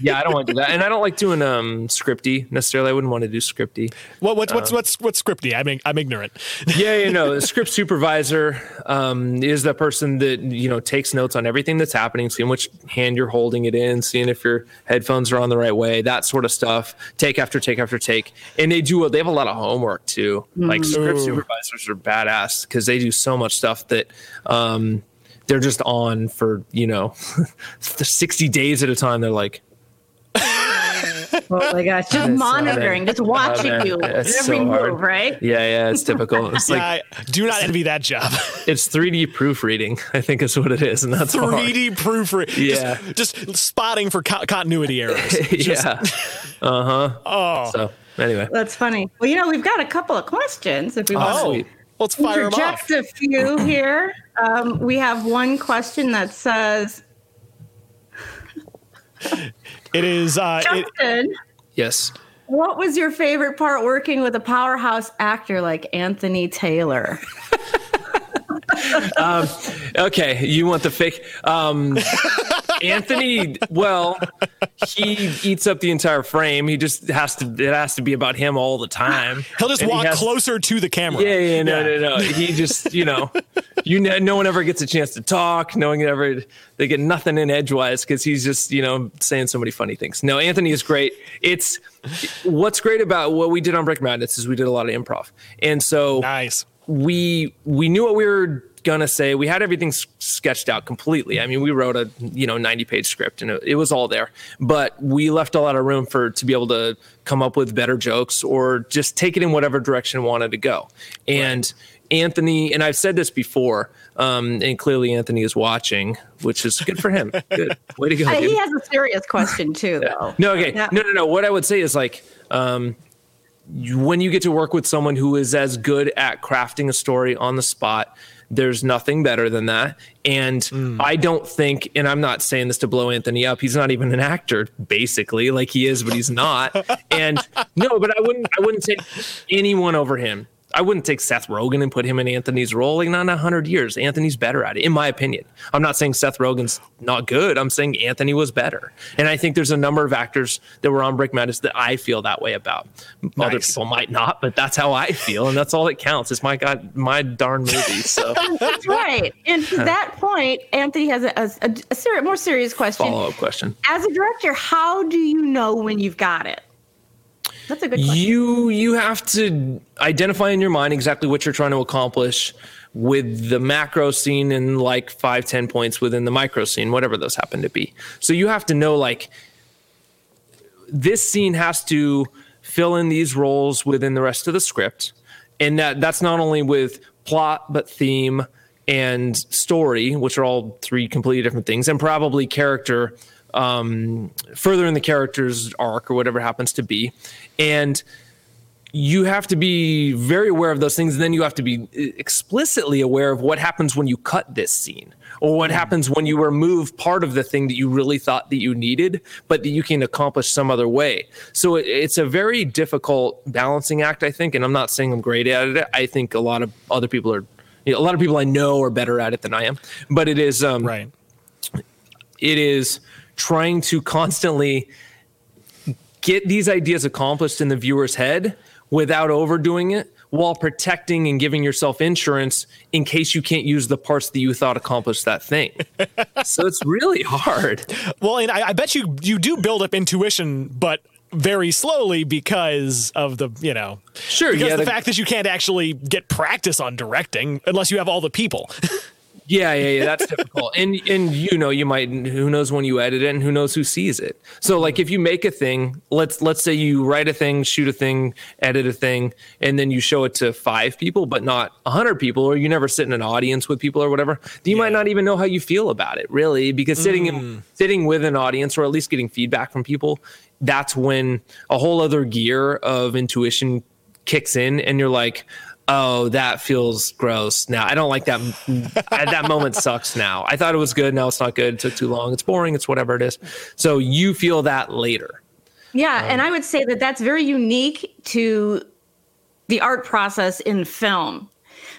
yeah, I don't want to do that, and I don't like doing um scripty necessarily. I wouldn't want to do scripty. What what's what's what's what's scripty? I'm I'm ignorant. yeah, you know, the script supervisor um, is the person that you know takes notes on everything that's happening, seeing which hand you're holding it in, seeing if your headphones are on the right way, that sort of stuff. Take after take after take, and they do. They have a lot of homework too. Like script Ooh. supervisors are badass because they do so much stuff that. Um, they're just on for you know 60 days at a time they're like Oh my gosh, just so monitoring, bad. just watching Oh, you It's every so hard. move, right? Yeah, yeah, it's typical. It's Yeah, like I do not envy that job. it's 3D proofreading. I think is what it is, and that's 3D proofreading. Yeah. Just, just spotting for co- continuity errors. Just- yeah. Uh huh. Oh. So anyway, That's funny. Well, you know, we've got a couple of questions if we want Oh. sweet. Let's fire them off. interject a few here. Um, we have one question that says, It is. Uh, it, yes. what was your favorite part working with a powerhouse actor like Anthony Taylor? Okay, you want the fake? Um, Anthony. Well, he eats up the entire frame. He just has to. It has to be about him all the time. he'll just And he walk has- closer to the camera. Yeah, yeah, no, no, no. He just, you know, you know, no one ever gets a chance to talk. No one ever, they get nothing in edgewise because he's just, you know, saying so many funny things. No, Anthony is great. It's what's great about what we did on Brick Madness is we did a lot of improv, and so Nice. we we knew what we were gonna say. We had everything s- sketched out completely. I mean, we wrote a you know ninety page script and it, it was all there, but we left a lot of room for to be able to come up with better jokes or just take it in whatever direction wanted to go. And Anthony and I've said this before, um, and clearly Anthony is watching, which is good for him. Good way to go. Uh, he has a serious question too, though. No, okay. No, no, no. What I would say is like, um, you, when you get to work with someone who is as good at crafting a story on the spot, there's nothing better than that. And hmm. I don't think, and I'm not saying this to blow Anthony up. He's not even an actor, basically, like he is, but he's not. and no, but I wouldn't, I wouldn't take anyone over him. I wouldn't take Seth Rogen and put him in Anthony's role. Like not in a hundred years. Anthony's better at it, in my opinion. I'm not saying Seth Rogen's not good. I'm saying Anthony was better. And I think there's a number of actors that were on Brick Madness that I feel that way about. Other people might not, but that's how I feel, and that's all that counts. It's my god, my darn movie. So That's right. And to that point, Anthony has a, a, a, a more serious question. follow up question. As a director, how do you know when you've got it? That's a good question. You you have to identify in your mind exactly what you're trying to accomplish with the macro scene and like five ten points within the micro scene, whatever those happen to be. So you have to know like this scene has to fill in these roles within the rest of the script, and that that's not only with plot but theme and story, which are all three completely different things, and probably character um, further in the character's arc or whatever happens to be, and you have to be very aware of those things. And then you have to be explicitly aware of what happens when you cut this scene or what happens when you remove part of the thing that you really thought that you needed but that you can accomplish some other way. So it, it's a very difficult balancing act i think. And i'm not saying i'm great at it. I think a lot of other people are you know, a lot of people i know are better at it than i am. But it is um, Right. it is trying to constantly get these ideas accomplished in the viewer's head without overdoing it while protecting and giving yourself insurance in case you can't use the parts that you thought accomplished that thing. so it's really hard. Well, and I, I bet you you do build up intuition, but very slowly because of the you know Sure, because yeah, the the- fact that you can't actually get practice on directing unless you have all the people. Yeah, yeah, yeah. That's difficult. And and you know, you might who knows when you edit it and who knows who sees it. So like if you make a thing, let's let's say you write a thing, shoot a thing, edit a thing, and then you show it to five people, but not a hundred people, or you never sit in an audience with people or whatever, you might not even know how you feel about it, really, because sitting in mm. sitting with an audience or at least getting feedback from people, that's when a whole other gear of intuition kicks in and you're like oh that feels gross. Now i don't like that that moment sucks now. I thought it was good. Now it's not good. It took too long. It's boring. It's whatever it is. So you feel that later. Yeah, and um, I would say that that's very unique to the art process in film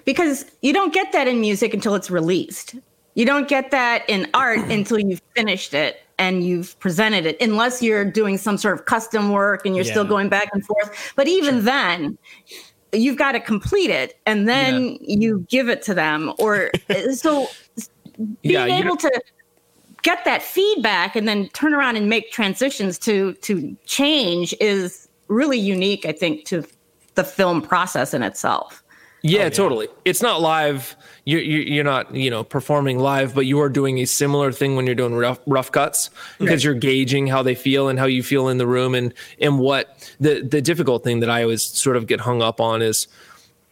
because you don't get that in music until it's released. You don't get that in art until you've finished it and you've presented it, unless you're doing some sort of custom work and you're still going back and forth. But even then, you've got to complete it and then you give it to them. Or uh, so being Yeah, able to get that feedback and then turn around and make transitions to to change is really unique i think to the film process in itself Yeah, totally. It's not live. You're, you're not, you know, performing live, but you are doing a similar thing when you're doing rough, rough cuts because you're gauging how they feel and how you feel in the room and and what the the difficult thing that I always sort of get hung up on is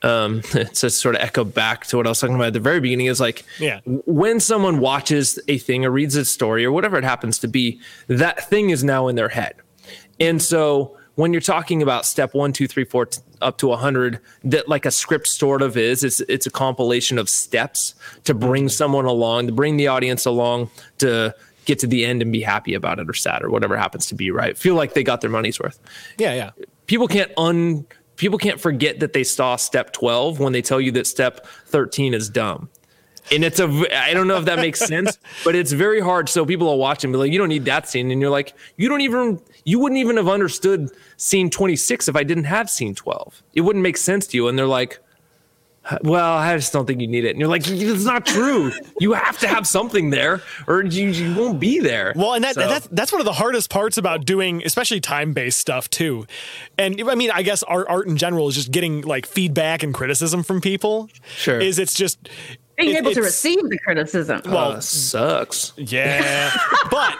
um to sort of echo back to what I was talking about at the very beginning is like Yeah. when someone watches a thing or reads a story or whatever it happens to be, that thing is now in their head. And so when you're talking about step one, two, three, four, t- up to a 100, that like a script sort of is, it's, it's a compilation of steps to bring mm-hmm. someone along, to bring the audience along, to get to the end and be happy about it or sad or whatever happens to be, right? Feel like they got their money's worth Yeah, yeah. people can't un people can't forget that they saw step 12 when they tell you that step 13 is dumb and it's a I don't know if that makes sense but it's very hard so people are watching, and be like you don't need that scene and you're like you don't even you wouldn't even have understood scene 26 if i didn't have scene 12 it wouldn't make sense to you and they're like well, I just don't think you need it. And you're like, it's not true. you have to have something there, or you, you won't be there. Well, and that, So- that's that's one of the hardest parts about doing, especially time based stuff too. And I mean, I guess art art in general is just getting like feedback and criticism from people. Sure. is it's just Being able to receive the criticism. well, Uh, sucks. Yeah, but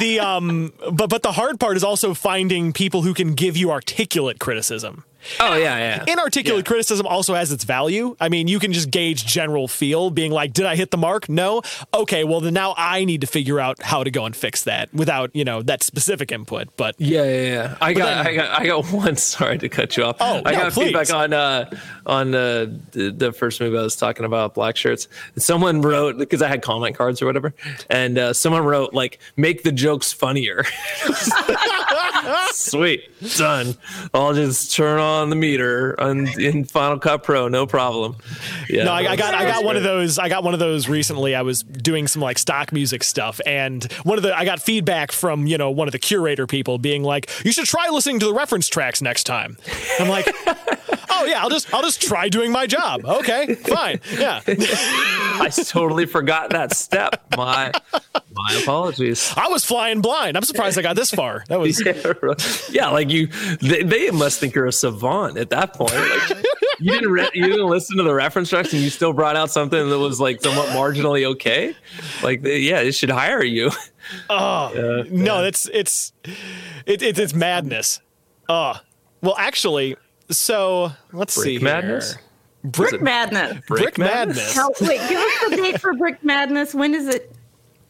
the um, but but the hard part is also finding people who can give you articulate criticism. Oh yeah, yeah. Inarticulate criticism also has its value. I mean, you can just gauge general feel, being like, "Did I hit the mark? No. Okay, well then now I need to figure out how to go and fix that without you know that specific input." But Yeah, yeah, yeah. I got, then- I got, I got one. Sorry to cut you off. Oh, I no, got please. feedback on uh, on uh, the, the first movie I was talking about, Black Shirts. Someone wrote because I had comment cards or whatever, and uh, someone wrote like, "Make the jokes funnier." Sweet, done. I'll just turn on the meter on in Final Cut Pro, no problem. Yeah, No, I, I got I got one of those. I got one of those recently. I was doing some like stock music stuff, and one of the I got feedback from you know one of the curator people being like, "You should try listening to the reference tracks next time." I'm like, "Oh yeah, I'll just I'll just try doing my job. Okay, fine, yeah." I totally forgot that step. My my apologies. I was flying blind. I'm surprised I got this far. That was yeah. yeah, like you, they, they must think you're a savant at that point. Like, you didn't re- you didn't listen to the reference tracks, and you still brought out something that was like somewhat marginally okay. Like, they, yeah, they should hire you. Oh no, that's it's it, it, it's madness. Uh well, actually, so let's see Brick here. madness. Brick Madness. Brick madness. Now, wait, give us the date for Brick Madness. When is it?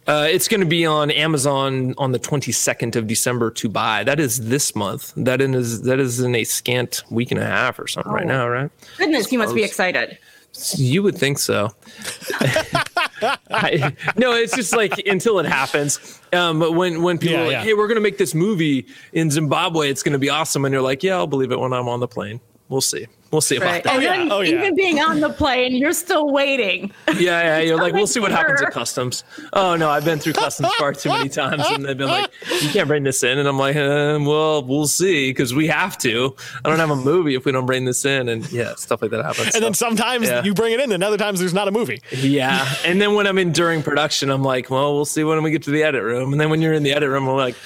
Uh, it's going to be on Amazon on the 22nd of December to buy. That is this month. That is that is in a scant week and a half or something right now, right? Goodness, you must be excited. You would think so. I, no, it's just like until it happens. Um, but when when people Yeah, are like, yeah. "Hey, we're going to make this movie in Zimbabwe. It's going to be awesome," and you're like, "Yeah, I'll believe it when I'm on the plane. We'll see. We'll see about Right. that." And then Oh, yeah. even being on the plane, you're still waiting. Yeah, yeah. You're like, "We'll see what happens at customs." Oh no, I've been through customs far too many times, and they've been like, "You can't bring this in," and I'm like, uh, "Well, we'll see because we have to. I don't have a movie if we don't bring this in," and yeah, stuff like that happens. And then sometimes Yeah. you bring it in, and other times there's not a movie. Yeah. And then when I'm in during production, I'm like, well, we'll see when we get to the edit room. And then when you're in the edit room, we're like,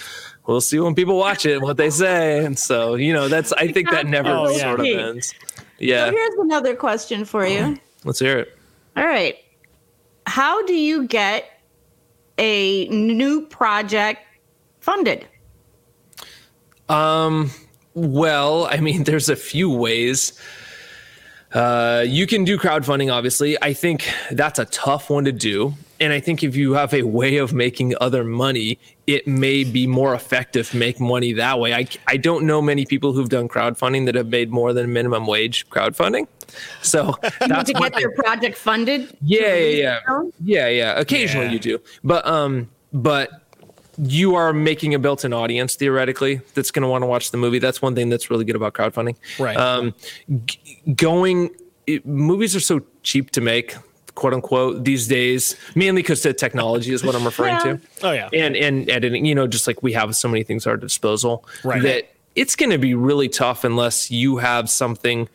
we'll see when people watch it and what they say. And so, you know, that's, I think that never Oh, yeah. sort of Key. Ends. So Yeah. here's another question for you. Let's hear it. All right. How do you get a new project funded? Um, well, I mean, there's a few ways. Uh, you can do crowdfunding, obviously. I think that's a tough one to do. And I think if you have a way of making other money, it may be more effective make money that way. I, I don't know many people who've done crowdfunding that have made more than minimum wage crowdfunding. So you that's to get thing. your project funded? Yeah, yeah, yeah, film? yeah, yeah. Occasionally Yeah. you do, but um, but you are making a built-in audience theoretically that's going to want to watch the movie. That's one thing that's really good about crowdfunding. Right. Um, g- going it, movies are so cheap to make, quote unquote, these days. Mainly because the technology is what I'm referring Yeah. to. Oh, yeah. and and editing. You know, just like we have so many things at our disposal. Right. That it's going to be really tough unless you have something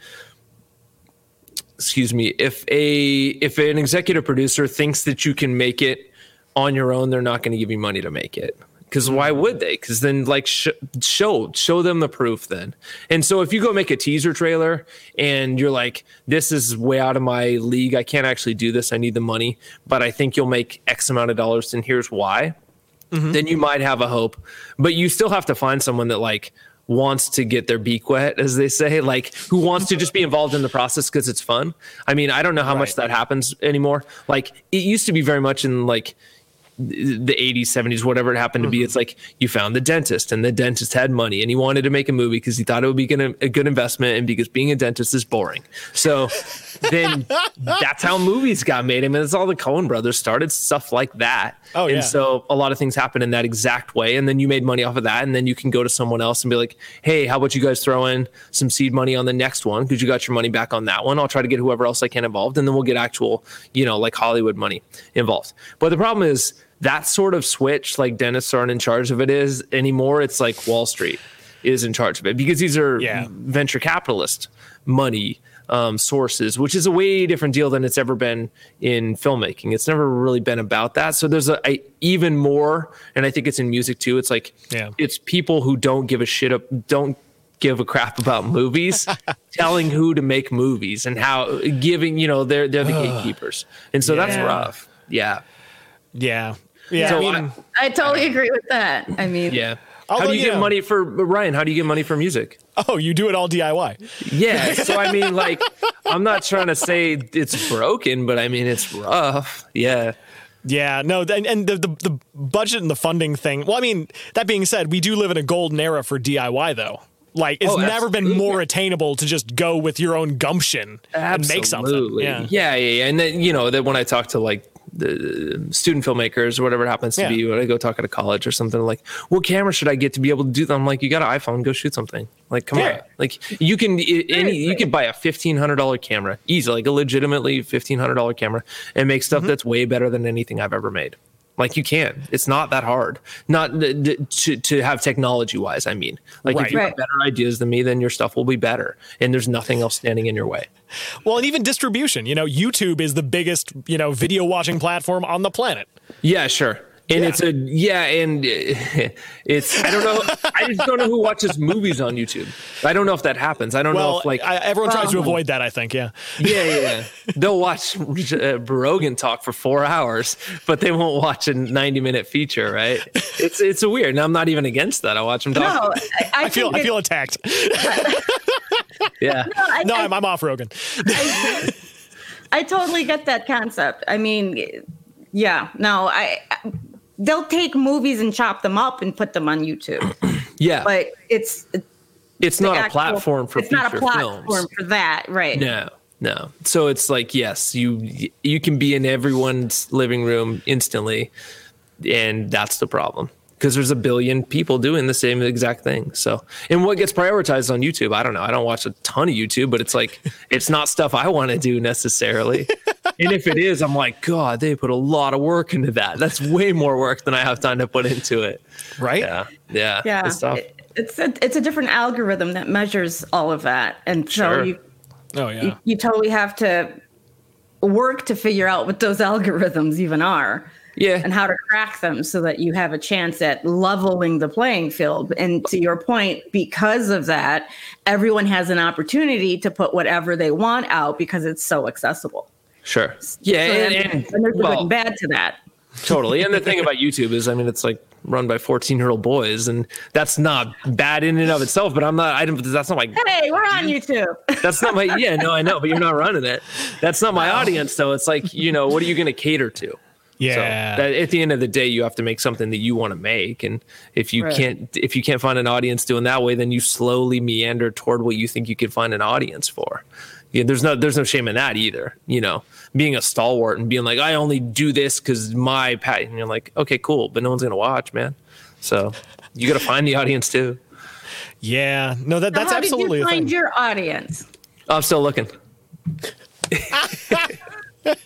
excuse me if a if an executive producer thinks that you can make it on your own they're not going to give you money to make it because why mm-hmm. would they? Because then like sh- show show them the proof then. And so if you go make a teaser trailer and you're like, this is way out of my league, I can't actually do this. I need the money, but I think you'll make X amount of dollars, and here's why. Mm-hmm. Then you might have a hope, but you still have to find someone that like wants to get their beak wet, as they say, like who wants to just be involved in the process because it's fun. I mean, I don't know how much that happens anymore. Like it used to be very much in like the 80s 70s whatever it happened to be mm-hmm. it's like you found the dentist and the dentist had money and he wanted to make a movie because he thought it would be gonna, a good investment and because being a dentist is boring. So then that's how movies got made. I mean it's all the Coen brothers started stuff like that. Oh, and yeah. so a lot of things happen in that exact way. And then you made money off of that. And then you can go to someone else and be like hey how about you guys throw in some seed money on the next one? Because you got your money back on that one. I'll try to get whoever else i can involved. And then we'll get actual you know like hollywood money involved. But the problem is that sort of switch like dentists aren't in charge of it is anymore it's like wall street is in charge of it because these are Yeah. venture capitalist money um, sources, which is a way different deal than it's ever been in filmmaking. It's never really been about that. So there's a, a even more, and I think it's in music too. It's like Yeah. it's people who don't give a shit up, don't give a crap about movies, telling who to make movies and how giving you know they're they're the gatekeepers, and so that's rough. Yeah, Yeah. Yeah. So I mean, I totally agree with that. I mean, yeah. how do you you get know- money for Ryan? How do you get money for music? oh, you do it all DIY. Yeah. So I mean, like, I'm not trying to say it's broken, but I mean it's rough. Yeah. Yeah, no, and, and the, the the budget and the funding thing. Well, I mean, that being said, we do live in a golden era for DIY, though. Like, it's Oh, never been more attainable to just go with your own gumption and make something. Yeah. yeah, yeah, yeah. And then you know that when I talk to like the student filmmakers or whatever it happens to Yeah. be when I go talk at a college or something like, what camera should I get to be able to do that? I'm like, you got an iPhone, go shoot something. Like, come Yeah. on. Like you can any you can buy a fifteen hundred dollar camera, easy, like a legitimately fifteen hundred dollar camera, and make Mm-hmm. stuff that's way better than anything I've ever made. Like you can. It's not that hard. Not th- th- to to have technology wise. I mean, like Right. if you have better ideas than me, then your stuff will be better, and there's nothing else standing in your way. Well, and even distribution. You know, YouTube is the biggest, you know, video watching platform on the planet. Yeah, sure. And Yeah. it's a yeah, and it's I don't know. I just don't know who watches movies on YouTube. I don't know if that happens. I don't know if like I, everyone tries to avoid that. I think. Yeah. yeah, yeah, yeah. They'll watch uh, Rogan talk for four hours, but they won't watch a ninety minute feature. Right? It's it's a weird. And I'm not even against that. I watch them talk. no, I, I, I feel I feel attacked. Yeah. I, No, I- I'm, I'm off Rogan. I totally get that concept. I mean, yeah, no, I they'll take movies and chop them up and put them on YouTube, Yeah. but it's it's the not a platform for it's not a platform films. for that, right? No, no. So it's like yes, you you can be in everyone's living room instantly, and that's the problem because there's a billion people doing the same exact thing. So, and what gets prioritized on YouTube? I don't know. I don't watch a ton of YouTube, but it's like it's not stuff I want to do necessarily. and if it is, I'm like, God, they put a lot of work into that. That's way more work than I have time to put into it. Right. Yeah, yeah, Yeah, It's tough. it- it's a, it's a different algorithm that measures all of that, and so Sure. you Oh yeah. you, you totally have to work to figure out what those algorithms even are yeah, and how to crack them so that you have a chance at leveling the playing field. And to your point, because of that, everyone has an opportunity to put whatever they want out because it's so accessible. Sure. Yeah, So, and, and, and, and there's a good well, and bad to that. Totally. And the thing about YouTube is, I mean, it's like run by 14 year old boys, and that's not bad in and of itself, but I'm not, I don't, that's not my, Hey, we're on YouTube. that's not my, yeah, no, I know, but you're not running it. That's not my audience. So it's like, you know, what are you going to cater to? Yeah. So that, at the end of the day, you have to make something that you want to make. And if you Right. can't, if you can't find an audience doing that way, then you slowly meander toward what you think you could find an audience for. Yeah, there's no, there's no shame in that either. You know, being a stalwart and being like, I only do this because my pat. And you're like, okay, cool, but no one's gonna watch, man. So you got to find the audience too. yeah. No, that that's How absolutely did you find your audience? Oh, I'm still looking.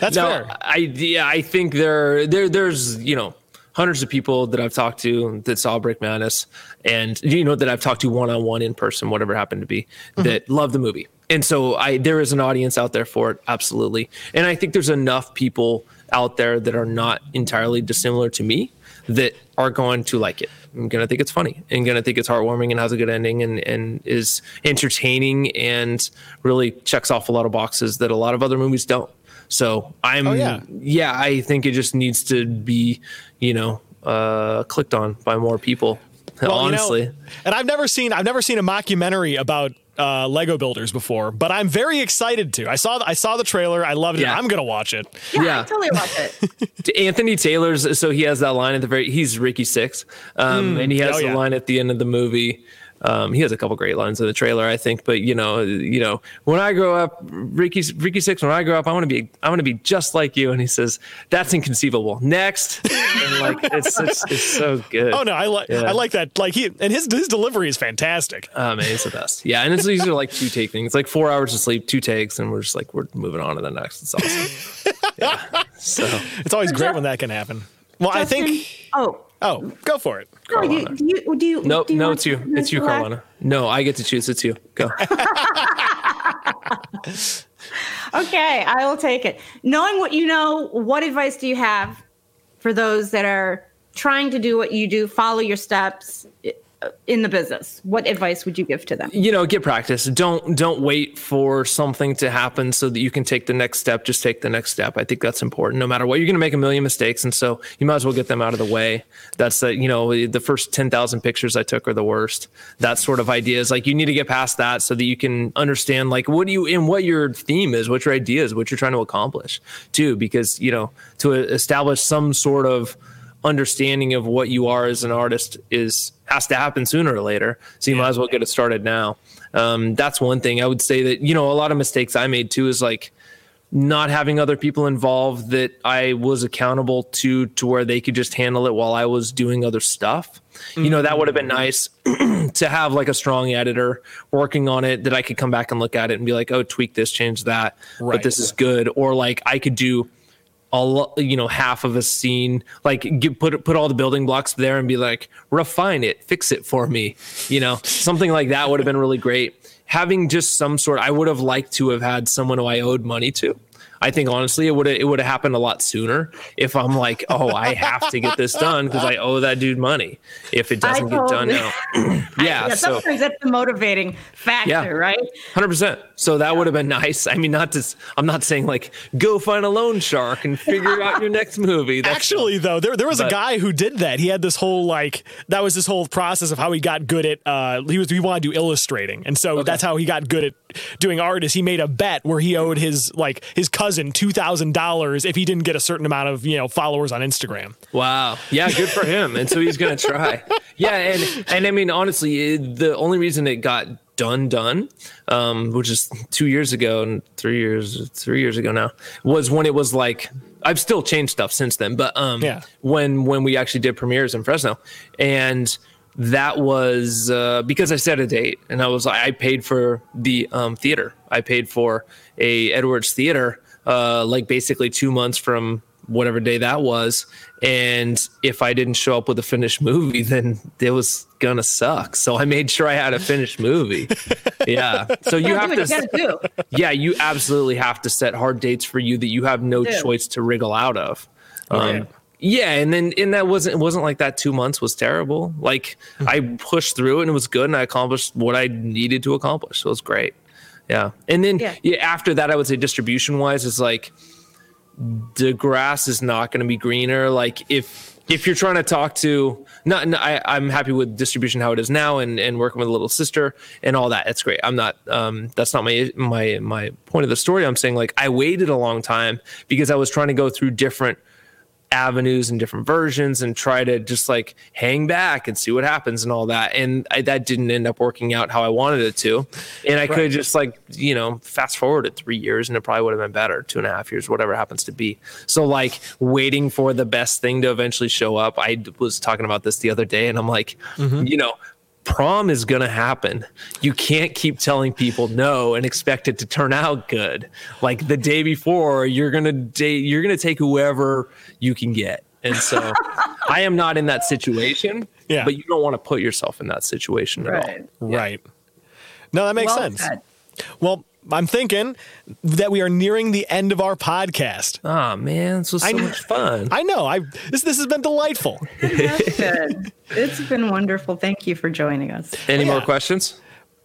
That's no, fair. I yeah, I think there there there's you know hundreds of people that I've talked to that saw Brick Madness, and you know that I've talked to one on one in person, whatever it happened to be, mm-hmm. that love the movie, and so I there is an audience out there for it, absolutely, and I think there's enough people out there that are not entirely dissimilar to me that are going to like it. I'm gonna think it's funny and gonna think it's heartwarming and has a good ending and and is entertaining and really checks off a lot of boxes that a lot of other movies don't. So I'm Oh, yeah. yeah, I think it just needs to be, you know, uh, clicked on by more people. Well, you know, honestly. and I've never seen I've never seen a mockumentary about uh, Lego builders before, but I'm very excited to. I saw I saw the trailer. I loved it. Yeah. I'm gonna watch it. Yeah, Yeah. I totally watch it. Anthony Taylor's so he has that line at the very he's Ricky Six, um, and he has Oh, the yeah. line at the end of the movie. Um, he has a couple great lines in the trailer, I think. But you know, you know, when I grow up, Ricky Ricky Six. When I grow up, I want to be I want to be just like you. And he says that's inconceivable. Next, and like it's it's, it's so good. Oh no, I like Yeah. I like that. Like he and his his delivery is fantastic. Oh man, it's the best. Yeah, and it's these are like two take things, like four hours of sleep, two takes, and we're just like we're moving on to the next. It's awesome. yeah. So It's always great when that can happen. Well, Justin- I think. Oh, Oh, go for it. no, you, do you, do you, no, do you no, it's you. It's you, relax? Carlana. No, I get to choose. It's you. Go. Okay, I will take it. Knowing what you know, what advice do you have for those that are trying to do what you do, follow your steps in the business? What advice would you give to them? you know get practice. Don't don't wait for something to happen so that you can take the next step. Just take the next step. I think that's important. No matter what you're going to make a million mistakes and so you might as well get them out of the way. That's the you know the first 10,000 pictures i took are the worst. That sort of idea is like you need to get past that so that you can understand like what do you and what your theme is what your idea is what you're trying to accomplish too because you know to establish some sort of understanding of what you are as an artist is has to happen sooner or later. So you might as well get it started now. Um, that's one thing I would say that you know a lot of mistakes I made too is like not having other people involved that I was accountable to to where they could just handle it while I was doing other stuff. You know that would have been nice to have like a strong editor working on it that I could come back and look at it and be like, oh, tweak this, change that, Right. but this is good. Or like I could do a lo- you know half of a scene like put put all the building blocks there and be like refine it fix it for me you know? Something like that would have been really great. Having just some sort i would have liked to have had someone who i owed money to i think honestly it would have it would have happened a lot sooner if i'm like oh i have to get this done because i owe that dude money if it doesn't get done now yeah, Yeah, so sometimes that's the motivating factor, Yeah. right? Hundred percent. So that would have been nice. I mean, not to. I'm not saying like go find a loan shark and figure out your next movie. That's Actually, though, there there was a guy who did that. He had this whole like that was this whole process of how he got good at. Uh, he was he wanted to do illustrating, and so that's how he got good at doing art. Is he made a bet where he owed his like his cousin two thousand dollars if he didn't get a certain amount of you know followers on Instagram. Wow. Yeah, good for him. And so he's going to try. Yeah, and and I mean honestly, it- the only reason it got done done, um, which is two years ago and three years three years ago now, was when it was like I've still changed stuff since then, but um, Yeah. when when we actually did premieres in Fresno, and that was uh, because I set a date and I was I paid for the um, theater. I paid for a Edwards theater, uh, like basically two months from whatever day that was. And if I didn't show up with a finished movie, then it was gonna suck. So I made sure I had a finished movie. yeah. So you have to. you. Yeah, you absolutely have to set hard dates for you that you have no Do. choice to wriggle out of. Um, Right. yeah, and then and that wasn't it wasn't like that two months was terrible. Like I pushed through it and it was good and I accomplished what I needed to accomplish. So it was great. Yeah. And then Yeah. yeah, after that I would say distribution wise is like the grass is not going to be greener. Like if if you're trying to talk to not, no, I, I'm happy with distribution how it is now and, and working with a little sister and all that. It's great. I'm not um that's not my my my point of the story. I'm saying like I waited a long time because I was trying to go through different avenues and different versions and try to just like hang back and see what happens and all that. And I, that didn't end up working out how I wanted it to. And I could have just like, you know, fast forward forwarded three years and it probably would have been better, two and a half years, whatever it happens to be. So like waiting for the best thing to eventually show up. I was talking about this the other day and I'm like, mm-hmm. you know, prom is going to happen. You can't keep telling people no and expect it to turn out good. Like the day before, you're going to date you're going to take whoever you can get. And so I am not in that situation, Yeah. but you don't want to put yourself in that situation at all. Right. Right. No, that makes Well sense. said. Well, I'm thinking that we are nearing the end of our podcast. Oh man, this was so I- much fun. I know. I this this has been delightful. It's been wonderful. Thank you for joining us. Any Yeah. more questions?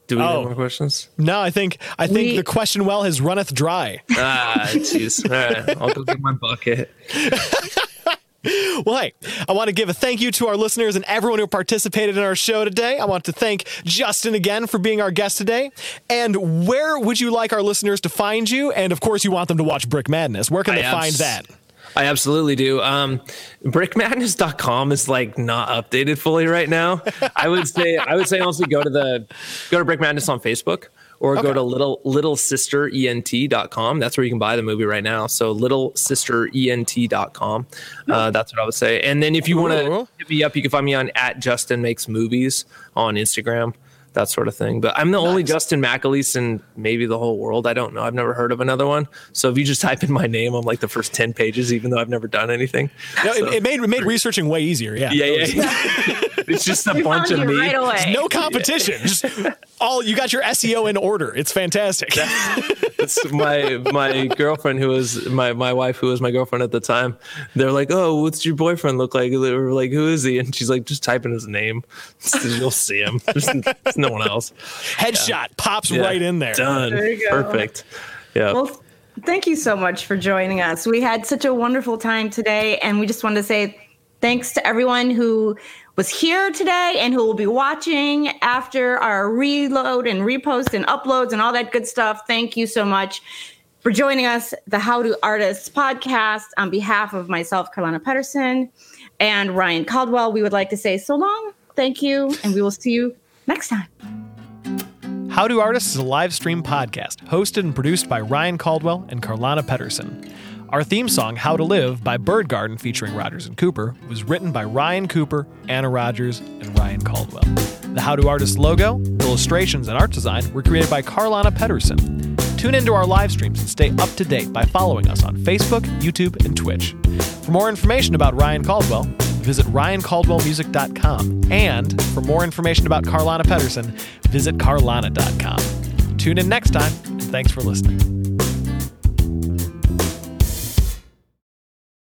Do we Oh. have more questions? No, I think I think We- the question well has runneth dry. Ah, jeez. All right, I'll go get my bucket. Well, hey, I want to give a thank you to our listeners and everyone who participated in our show today. I want to thank Justin again for being our guest today. And where would you like our listeners to find you? And of course, you want them to watch Brick Madness. Where can they I find that? I absolutely do. Um, brickmadness.com is like not updated fully right now. I would say I would say honestly go to the go to Brick Madness on Facebook or go to little little sister ent.com. That's where you can buy the movie right now. So little sister ent.com. Uh, that's what I would say. And then if you want to hit me up, you can find me on at Justin Makes Movies on Instagram. That sort of thing. But I'm the only Justin McAleese in maybe the whole world. I don't know. I've never heard of another one. So if you just type in my name on like the first 10 pages, even though I've never done anything. No, So- it, it made it made researching way easier. Yeah. yeah, yeah. yeah. it's just a We bunch of me. right away. No competition. Just all you got your SEO in order. It's fantastic. It's my my girlfriend who was my my wife who was my girlfriend at the time. They're like, "Oh, what's your boyfriend look like?" They were like, "Who is he?" And she's like, "Just type in his name. You'll see him. There's, there's no one else." Headshot pops Yeah. right in there. Done. There you go. Perfect. Yeah. Well, thank you so much for joining us. We had such a wonderful time today, and we just wanted to say thanks to everyone who was here today and who will be watching after our reload and repost and uploads and all that good stuff. Thank you so much for joining us, the How Do Artists podcast, on behalf of myself, Carlana Pedersen, and Ryan Caldwell. We would like to say so long, thank you, and we will see you next time. How Do Artists is a live stream podcast hosted and produced by Ryan Caldwell and Carlana Pedersen. Our theme song, How to Live by Bird Garden featuring Rogers and Cooper, was written by Ryan Cooper, Anna Rogers, and Ryan Caldwell. The How Do Artists logo, illustrations, and art design were created by Carlana Pedersen. Tune into our live streams and stay up to date by following us on Facebook, YouTube, and Twitch. For more information about Ryan Caldwell, visit ryancaldwellmusic.com. And for more information about Carlana Pedersen, visit carlana.com. Tune in next time, and thanks for listening.